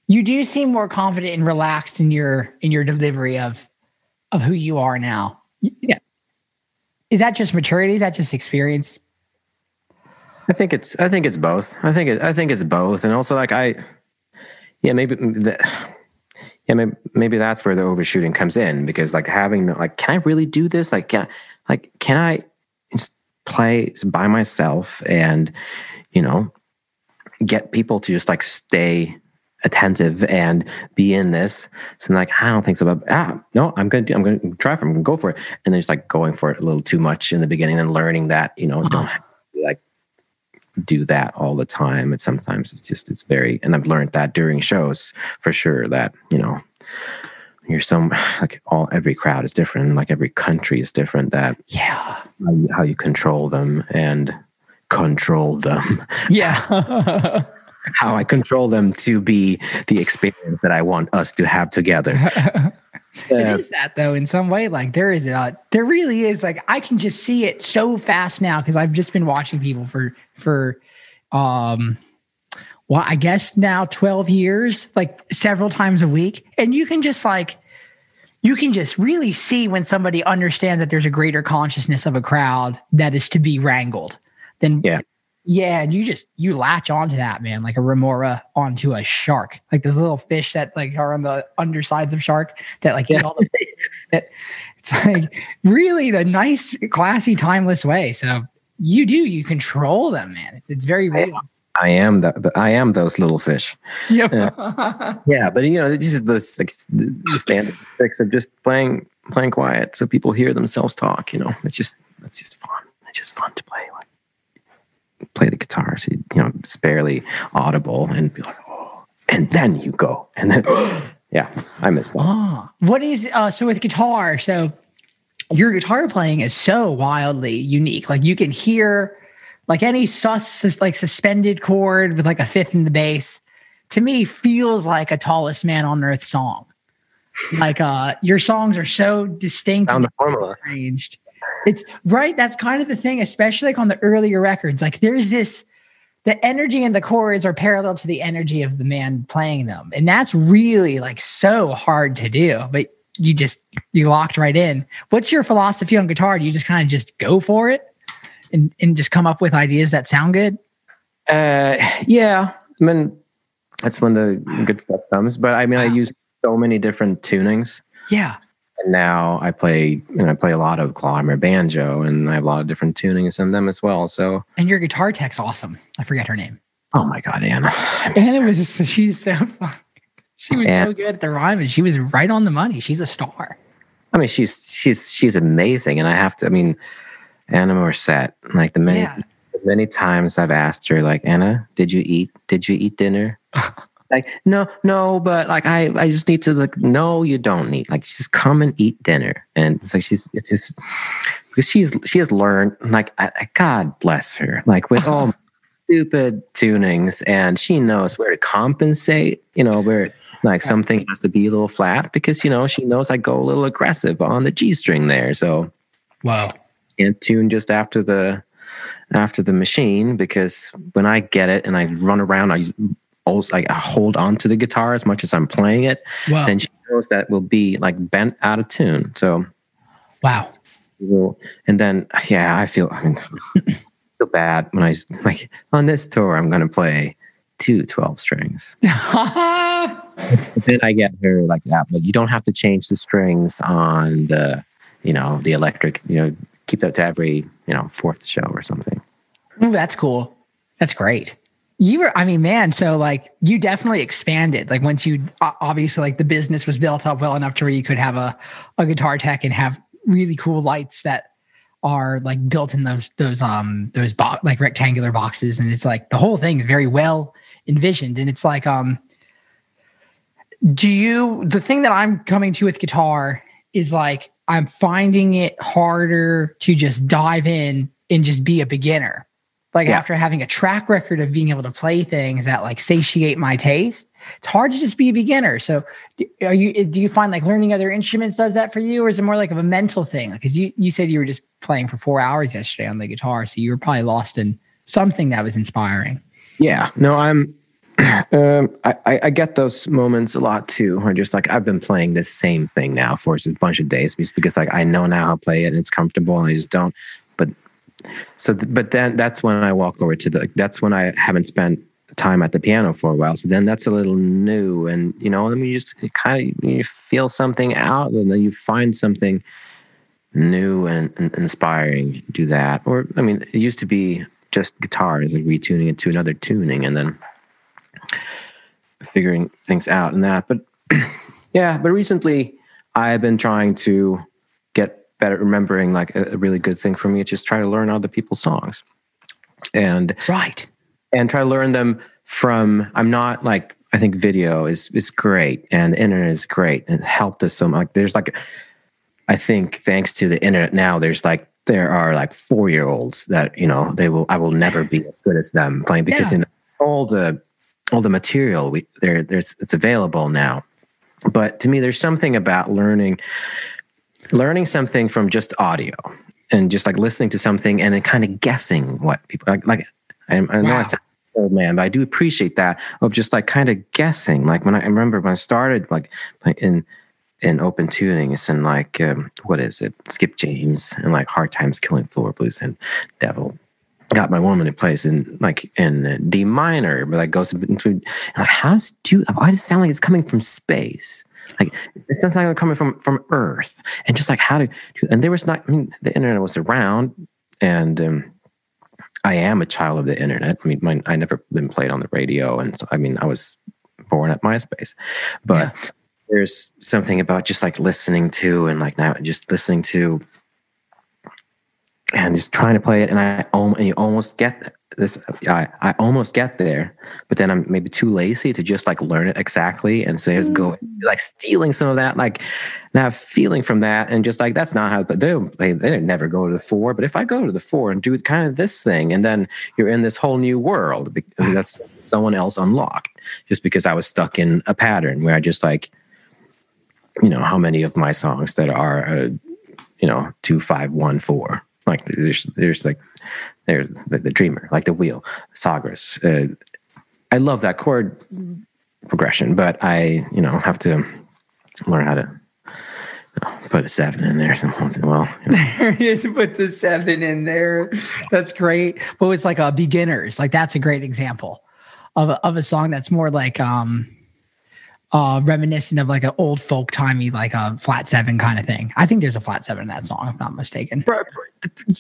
you do seem more confident and relaxed in your in your delivery of of who you are now. Yeah, is that just maturity? Is that just experience? I think it's I think it's both. I think it I think it's both, and also like I, yeah, maybe the, yeah, maybe, maybe that's where the overshooting comes in because like having like, can I really do this? Like, can like can I just play by myself and you know get people to just like stay attentive and be in this. So I'm like, I don't think so. But ah, no, I'm gonna do, I'm gonna try for it. I'm gonna go for it. And then just like going for it a little too much in the beginning and learning that, you know, don't like do that all the time. And sometimes it's just it's very and I've learned that during shows for sure that, you know, you're some like all every crowd is different, like every country is different, that Yeah, how you, how you control them and control them. yeah. how I control them to be the experience that I want us to have together. it is that though in some way like there is a there really is like i can just see it so fast now because i've just been watching people for for um well i guess now 12 years like several times a week and you can just like you can just really see when somebody understands that there's a greater consciousness of a crowd that is to be wrangled than Yeah. Yeah and you just you latch onto that man like a remora onto a shark like those little fish that like are on the undersides of shark that like eat all the that- it's like really the nice classy timeless way so you do you control them man it's, it's very real I am the, the I am those little fish. yep. Yeah, but you know, this is the, like, the standard tricks of just playing playing quiet so people hear themselves talk. You know, it's just it's just fun. It's just fun to play like play the guitar. So you, you know, it's barely audible and be like, oh, and then you go and then yeah, I miss that. Ah, what is uh so with guitar so your guitar playing is so wildly unique like you can hear like any sus like suspended chord with like a fifth in the bass to me feels like a tallest man on earth song like uh your songs are so distinct Found and a formula. arranged it's right that's kind of the thing especially like on the earlier records like there's this the energy and the chords are parallel to the energy of the man playing them and that's really like so hard to do but you just you locked right in. What's your philosophy on guitar? Do you just kind of just go for it and and just come up with ideas that sound good? Uh, yeah, I mean, that's when the good stuff comes. But I mean, I use so many different tunings. Yeah. And now I play, and I play a lot of clawhammer banjo, and I have a lot of different tunings in them as well. So, And your guitar tech's awesome. I forget her name. oh my god, Anna, Anna her. was she's so fun. She was so good at the rhyme and she was right on the money. She's a star. I mean, she's she's she's amazing, and I have to. I mean, Anna Morissette, like the many Yeah. many times I've asked her, like Anna, did you eat? Did you eat dinner? like, no, no, but like I I just need to like, no, you don't need. Like, just come and eat dinner, and it's like she's it's just because she's she has learned. Like, I, I, God bless her. Like with all stupid tunings, and she knows where to compensate. You know where. Like something has to be a little flat because you know she knows I go a little aggressive on the G string there, so Wow. and tune just after the after the machine because when I get it and I run around, I always like I hold on to the guitar as much as I'm playing it. Wow. Then she knows that will be like bent out of tune. So wow. and then yeah, I feel I mean I feel bad when I like on this tour I'm gonna play two 12 strings. Then I get her like that, but you don't have to change the strings on the you know the electric. You know, keep that to every you know fourth show or something. Ooh, that's cool. That's great. You were, I mean, man, so like you definitely expanded. Like once you obviously like the business was built up well enough to where you could have a, a guitar tech and have really cool lights that are like built in those those um those bo- like rectangular boxes and it's like the whole thing is very well envisioned and it's like um do you the thing that I'm coming to with guitar is like I'm finding it harder to just dive in and just be a beginner. Like Yeah. after having a track record of being able to play things that like satiate my taste, it's hard to just be a beginner. So, are you? Do you find like learning other instruments does that for you, or is it more like of a mental thing? Because you you said you were just playing for four hours yesterday on the guitar, so you were probably lost in something that was inspiring. Yeah, no, I'm. Um, I, I get those moments a lot too, where just like I've been playing this same thing now for just a bunch of days, because like I know now how to play it and it's comfortable, and I just don't. So, but then that's when I walk over to the. That's when I haven't spent time at the piano for a while. So then that's a little new, and you know, mean, you just kind of you feel something out, and then you find something new and, and inspiring. Do that, or I mean, it used to be just guitars, like retuning it to another tuning, and then figuring things out and that. But yeah, but recently I've been trying to better remembering like a, a really good thing for me is just try to learn other people's songs. And Right. and try to learn them from I'm not like I think video is is great and the internet is great and it helped us so much. Like, there's like I think thanks to the internet now there's like there are like four year olds that you know they will I will never be as good as them playing because Yeah. in all the all the material we there there's it's available now. But to me there's something about learning learning something from just audio and just like listening to something and then kind of guessing what people like like I, I know Wow. I sound old man, but I do appreciate that of just like kind of guessing. Like when I, I remember when I started like in in open tunings and like um, what is it? Skip James and like Hard Times Killing Floor Blues and Devil. Got my woman in place in like in D minor, but like goes into like how's do why does it sound like it's coming from space? Like it sounds like it's coming from from Earth, and just like how to and there was not. I mean, the internet was around, and um, I am a child of the internet. I mean, my, I never been played on the radio, and so, I mean, I was born at MySpace, but there's something about just like listening to and like now just listening to and just trying to play it, and I and you almost get this. I I almost get there, but then I'm maybe too lazy to just like learn it exactly, and so just go like stealing some of that, like now feeling from that, and just like that's not how. But they don't- they they never go to the four. But if I go to the four and do kind of this thing, and then you're in this whole new world that's someone else unlocked, just because I was stuck in a pattern where I just like, you know, how many of my songs that are, uh, you know, two five one four. Like there's there's like there's the, the dreamer, like the wheel, Sagres. Uh, I love that chord progression, but I, you know, have to learn how to put a seven in there some once in a while. you know. put the seven in there. That's great. But it's like a beginners. Like that's a great example of a, of a song that's more like um uh reminiscent of like an old folk timey like a flat seven kind of thing. I think there's a flat seven in that song, if not mistaken.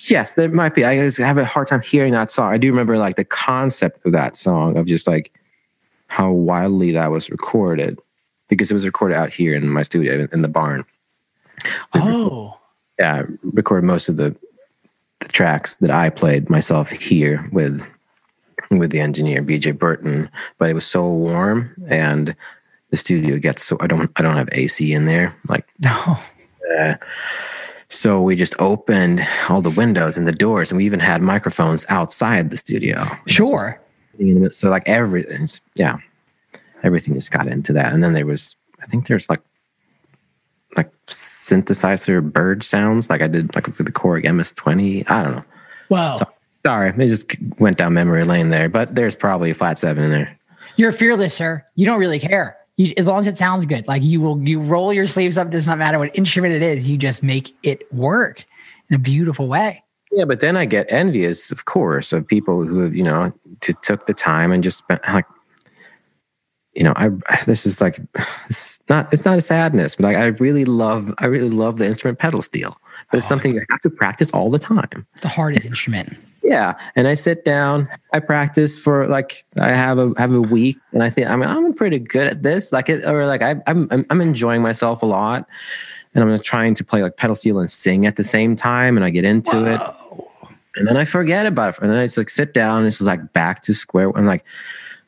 yes, there might be. I have a hard time hearing that song. I do remember like the concept of that song of just like how wildly that was recorded because it was recorded out here in my studio in the barn. Oh, Yeah, I recorded most of the the tracks that I played myself here with with the engineer BJ Burton, but it was so warm and the studio gets so I don't I don't have AC in there like no. uh, so we just opened all the windows and the doors and we even had microphones outside the studio Sure. so like everything's yeah everything just got into that and then there was i think there's like like synthesizer bird sounds like i did like with the korg ms20 i don't know Wow. So- sorry it just went down memory lane there but there's probably a flat seven in there You're fearless, sir. You don't really care. You, as long as it sounds good, like you will, you roll your sleeves up. It does not matter what instrument it is. You just make it work in a beautiful way. yeah but then i get envious of course of people who have you know to, took the time and just spent like you know i this is like it's not it's not a sadness but like i really love i really love the instrument pedal steel but it's oh. something you have to practice all the time It's the hardest instrument. Yeah and i sit down i practice for like i have a have a week and i think i'm, I'm pretty good at this like it or like I, I'm, I'm i'm enjoying myself a lot and i'm trying to play like pedal steel and sing at the same time and i get into it and then I forget about it. And then I just like sit down and it's just like back to square. I'm like,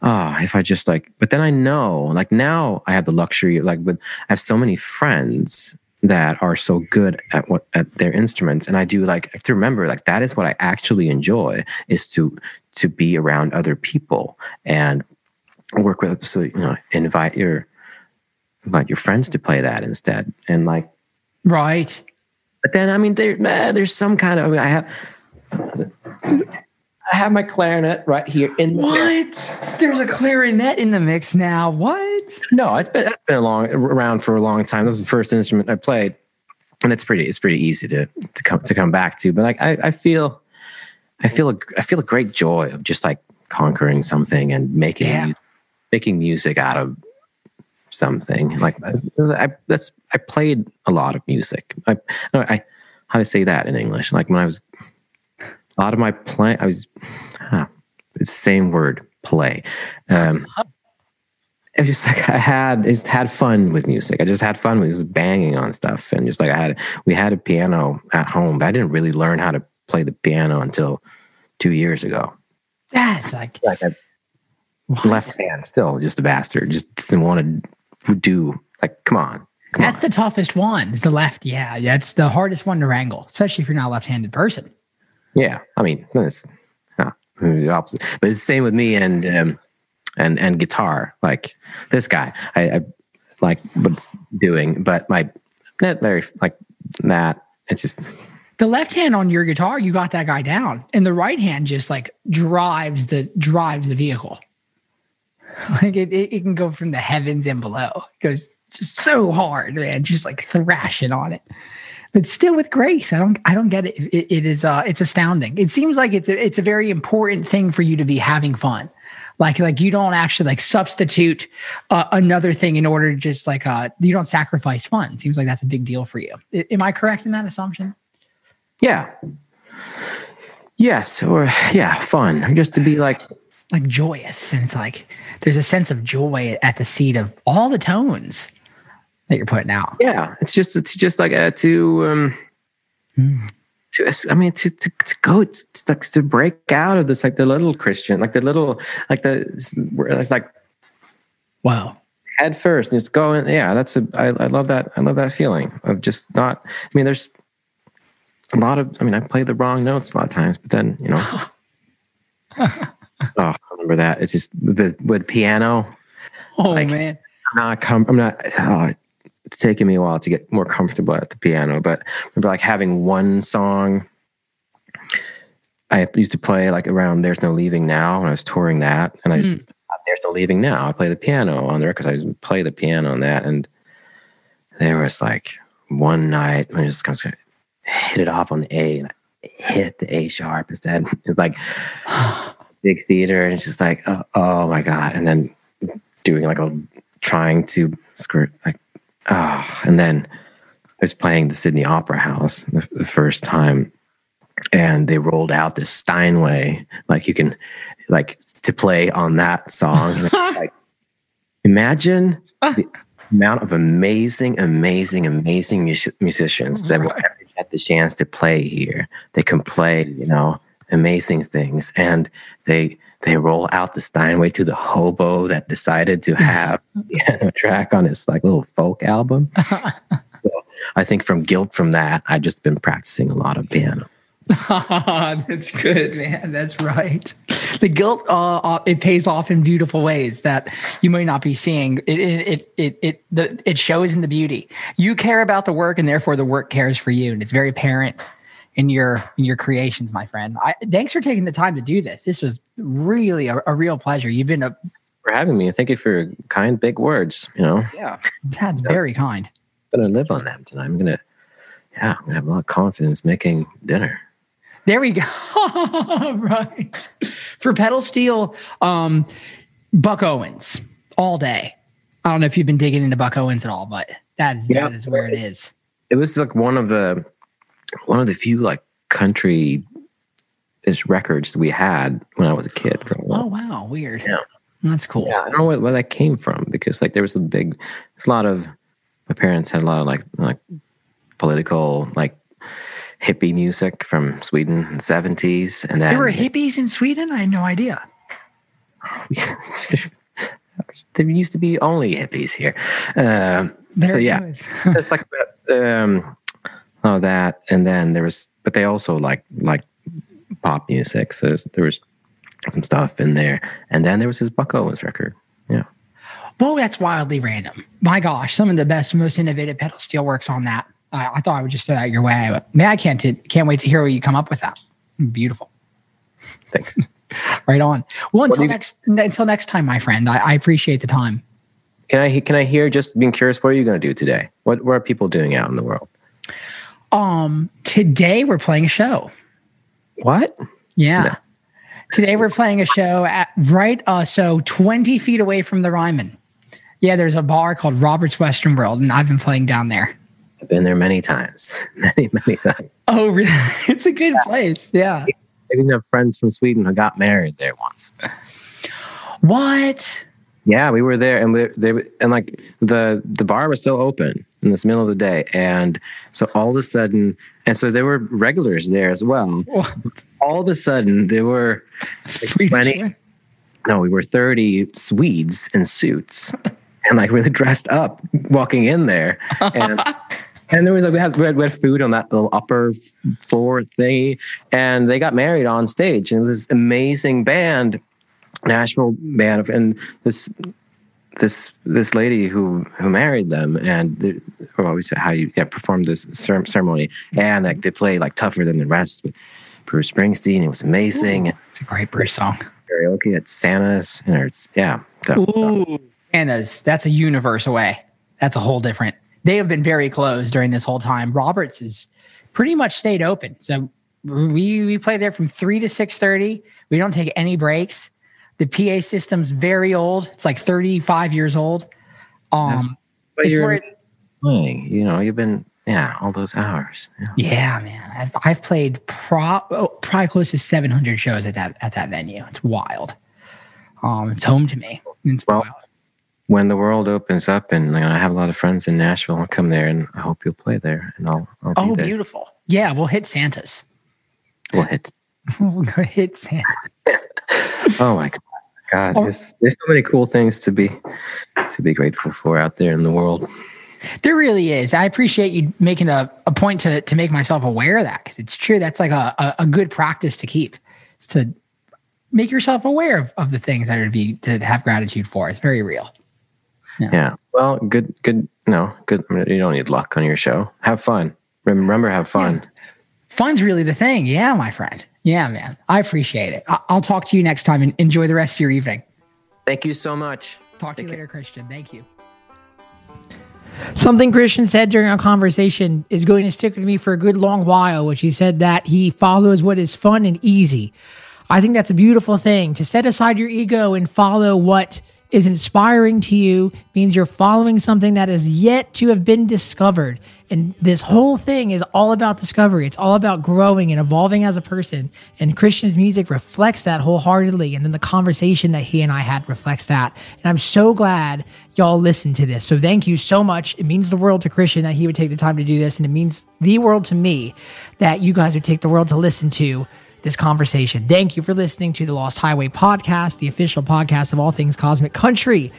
oh, if I just like, but then I know like now I have the luxury of like, with, I have so many friends that are so good at what, at their instruments. And I do like, I have to remember like, that is what I actually enjoy is to, to be around other people and work with, so, you know, invite your, invite your friends to play that instead. And like, Right. but then, I mean, there, eh, there's some kind of. I, mean, I have, I have my clarinet right here in the What? There's a clarinet in the mix now. What? No, it's been that's been a long around for a long time. This was the first instrument I played, and it's pretty it's pretty easy to to come to come back to. But like I, I feel, I feel a, I feel a great joy of just like conquering something and making Yeah. making music out of something. Like I, I that's I played a lot of music. I no, I how to say that in English? Like when I was a lot of my play, I was huh, same word play. Um, it was just like I had I just had fun with music. I just had fun with just banging on stuff and just like I had we had a piano at home, but I didn't really learn how to play the piano until two years ago. That's like Like I left hand still just a bastard. Just didn't want to do like come on. Come that's the toughest one. Is the left? Yeah, that's the hardest one to wrangle, especially if you're not a left-handed person. Yeah, I mean, it's the opposite. But it's the same with me and um, and and guitar. Like this guy, I, I like what's doing, but my not very like that. It's just The left hand on your guitar, you got that guy down, and the right hand just like drives the drives the vehicle. Like it, it, it can go from the heavens and below. It goes just so hard, man, just like thrashing on it. But still with grace. I don't I don't get it. It, it is uh it's astounding. It seems like it's a, it's a very important thing for you to be having fun. Like like you don't actually like substitute uh, another thing in order to just like uh you don't sacrifice fun. Seems like that's a big deal for you. I- am I correct in that assumption? yeah, yes, or yeah, fun. Just to be like like joyous and it's like there's a sense of joy at the seat of all the tones that you're putting out. Yeah, it's just it's just like uh, to um to I mean to to, to go to, to, break out of this like the little Kristian like the little like the it's like wow. head first and just go in yeah that's a I, I love that i love that feeling of just not i mean there's a lot of i mean i play the wrong notes a lot of times but then you know. Oh I remember that. It's just with, with piano. Oh Like- man. I'm not com- i'm not oh, it's taken me a while to get more comfortable at the piano but I remember like having one song i used to play like around there's no leaving now when i was touring that and i just mm. there's no leaving now i play the piano on the records i just play the piano on that and there was like one night I just kind of hit it off on the A and I hit the A sharp instead. It's like big theater and it's just like oh, oh my god, and then doing like a trying to skirt like ah, and then I was playing the Sydney Opera House the, the first time, and they rolled out this Steinway, like you can, like to play on that song. Like, imagine the amount of amazing, amazing, amazing mus- musicians that will ever get the chance to play here. They can play, you know, amazing things, and they they roll out the Steinway to the hobo that decided to have piano track on his like little folk album. So I think from guilt from that, I've just been practicing a lot of piano. That's good, man. That's right. The guilt uh, uh, it pays off in beautiful ways that you might not be seeing. It it it it it, the, it shows in the beauty. You care about the work, and therefore the work cares for you, and it's very apparent in your in your creations, my friend. I, thanks for taking the time to do this. This was really a, a real pleasure. You've been a For having me, thank you for your kind, big words. You know, yeah, that's very kind. I'm gonna live on them tonight. I'm gonna, yeah, I'm gonna have a lot of confidence making dinner. There we go. right. For pedal steel, um, Buck Owens all day. I don't know if you've been digging into Buck Owens at all, but that is Yeah. that is where it is. It was like one of the one of the few like country ish records we had when I was a kid. Oh wow, weird. Yeah. That's cool. Yeah, I don't know where, where that came from because like there was a big, there's a lot of my parents had a lot of like like political like hippie music from Sweden in the seventies, and then There were hippies in Sweden? I had no idea. there used to be only hippies here. There so yeah, it's like um, oh that, and then there was, but they also like like pop music. So there was some stuff in there, and then there was his Buck Owens record. Yeah. Whoa, that's wildly random. My gosh, some of the best, most innovative pedal steel works on that. I, I thought I would just throw that your way. But man, I can't t- can't wait to hear what you come up with that. Beautiful. Thanks. Right on. Well, until you- next until next time, my friend. I, I appreciate the time. Can I can I hear? Just being curious, what are you going to do today? What what are people doing out in the world? Um, today we're playing a show. What? Yeah. No. Today we're playing a show at right uh so 20 feet away from the Ryman. Yeah, there's a bar called Robert's Western World, and I've been playing down there. I've been there many times, many many times. Oh, really? it's a good place. Yeah. I even have friends from Sweden who got married there once. What? Yeah, we were there, and we, they and like the the bar was still open in this middle of the day, and so all of a sudden, and so there were regulars there as well. What? All of a sudden, there were Swedish Twenty. no, we were thirty Swedes in suits and like really dressed up walking in there, and and there was like we had, we had we had food on that little upper floor thingy, and they got married on stage, and it was this amazing band, Nashville band, of- and this this this lady who who married them, and the, or we said how you yeah, performed this cer- ceremony, and like they play like tougher than the rest with Bruce Springsteen. It was amazing. It's a great Bruce song. Karaoke at Santa's, and it's yeah. So, Ooh. Anna's, that's a universe away. That's a whole different. They have been very closed during this whole time. Roberts is pretty much stayed open. So we we play there from three to six thirty. We don't take any breaks. The PA system's very old. It's like thirty five years old. Um, but you're it- playing, you know, you've been yeah all those hours. Yeah. yeah, man. I've, I've played pro, oh, probably close to seven hundred shows at that at that venue. It's wild. Um, it's home to me. It's Well, wild. When the world opens up, and you know, I have a lot of friends in Nashville, I'll come there, and I hope you'll play there, and I'll I'll Oh, beautiful. Yeah, we'll hit Santa's. We'll hit. we'll hit Santa. Oh my god, God, Oh. there's, so many cool things to be to be grateful for out there in the world. There really is. I appreciate you making a, a point to to make myself aware of that because it's true. That's like a, a, a good practice to keep. Is to make yourself aware of, of the things that are to be to have gratitude for. It's very real. Yeah. Well, good, good. No, good. I mean, you don't need luck on your show. Have fun. Remember, have fun. Fun's really the thing. Yeah, my friend. Yeah, man. I appreciate it. I- I'll talk to you next time and enjoy the rest of your evening. Thank you so much. Talk to you care. later, Kristian. Thank you. Something Kristian said during our conversation is going to stick with me for a good long while, which he said that he follows what is fun and easy. I think that's a beautiful thing to set aside your ego and follow what is inspiring to you means you're following something that is yet to have been discovered. And this whole thing is all about discovery. It's all about growing and evolving as a person. And Kristian's music reflects that wholeheartedly. And then the conversation that he and I had reflects that. And I'm so glad y'all listened to this. So thank you so much. It means the world to Kristian that he would take the time to do this. And it means the world to me that you guys would take the world to listen to this conversation. Thank you for listening to the Lost Highway podcast, the official podcast of all things cosmic country.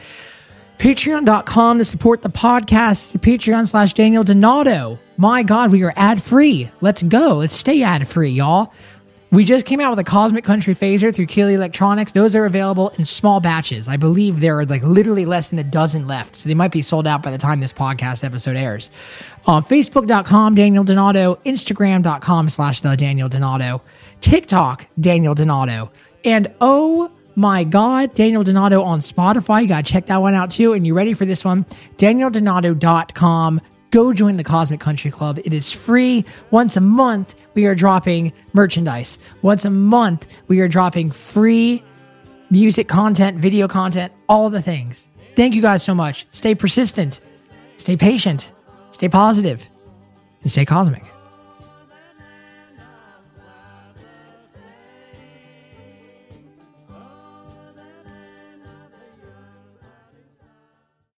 Patreon.com to support the podcast, the Patreon slash Daniel Donato. My God, we are ad free. Let's go. Let's stay ad free, y'all. We just came out with a Cosmic Country phaser through Keeley Electronics. Those are available in small batches. I believe there are like literally less than a dozen left. So they might be sold out by the time this podcast episode airs. Uh, On Facebook.com, Daniel Donato, Instagram.com slash the Daniel Donato, TikTok, Daniel Donato. And oh my God, Daniel Donato on Spotify. You got to check that one out too. And you ready for this one? DanielDonato.com go join the Cosmic Country Club. It is free. Once a month, we are dropping merchandise. Once a month, we are dropping free music content, video content, all the things. Thank you guys so much. Stay persistent, stay patient, stay positive, and stay cosmic.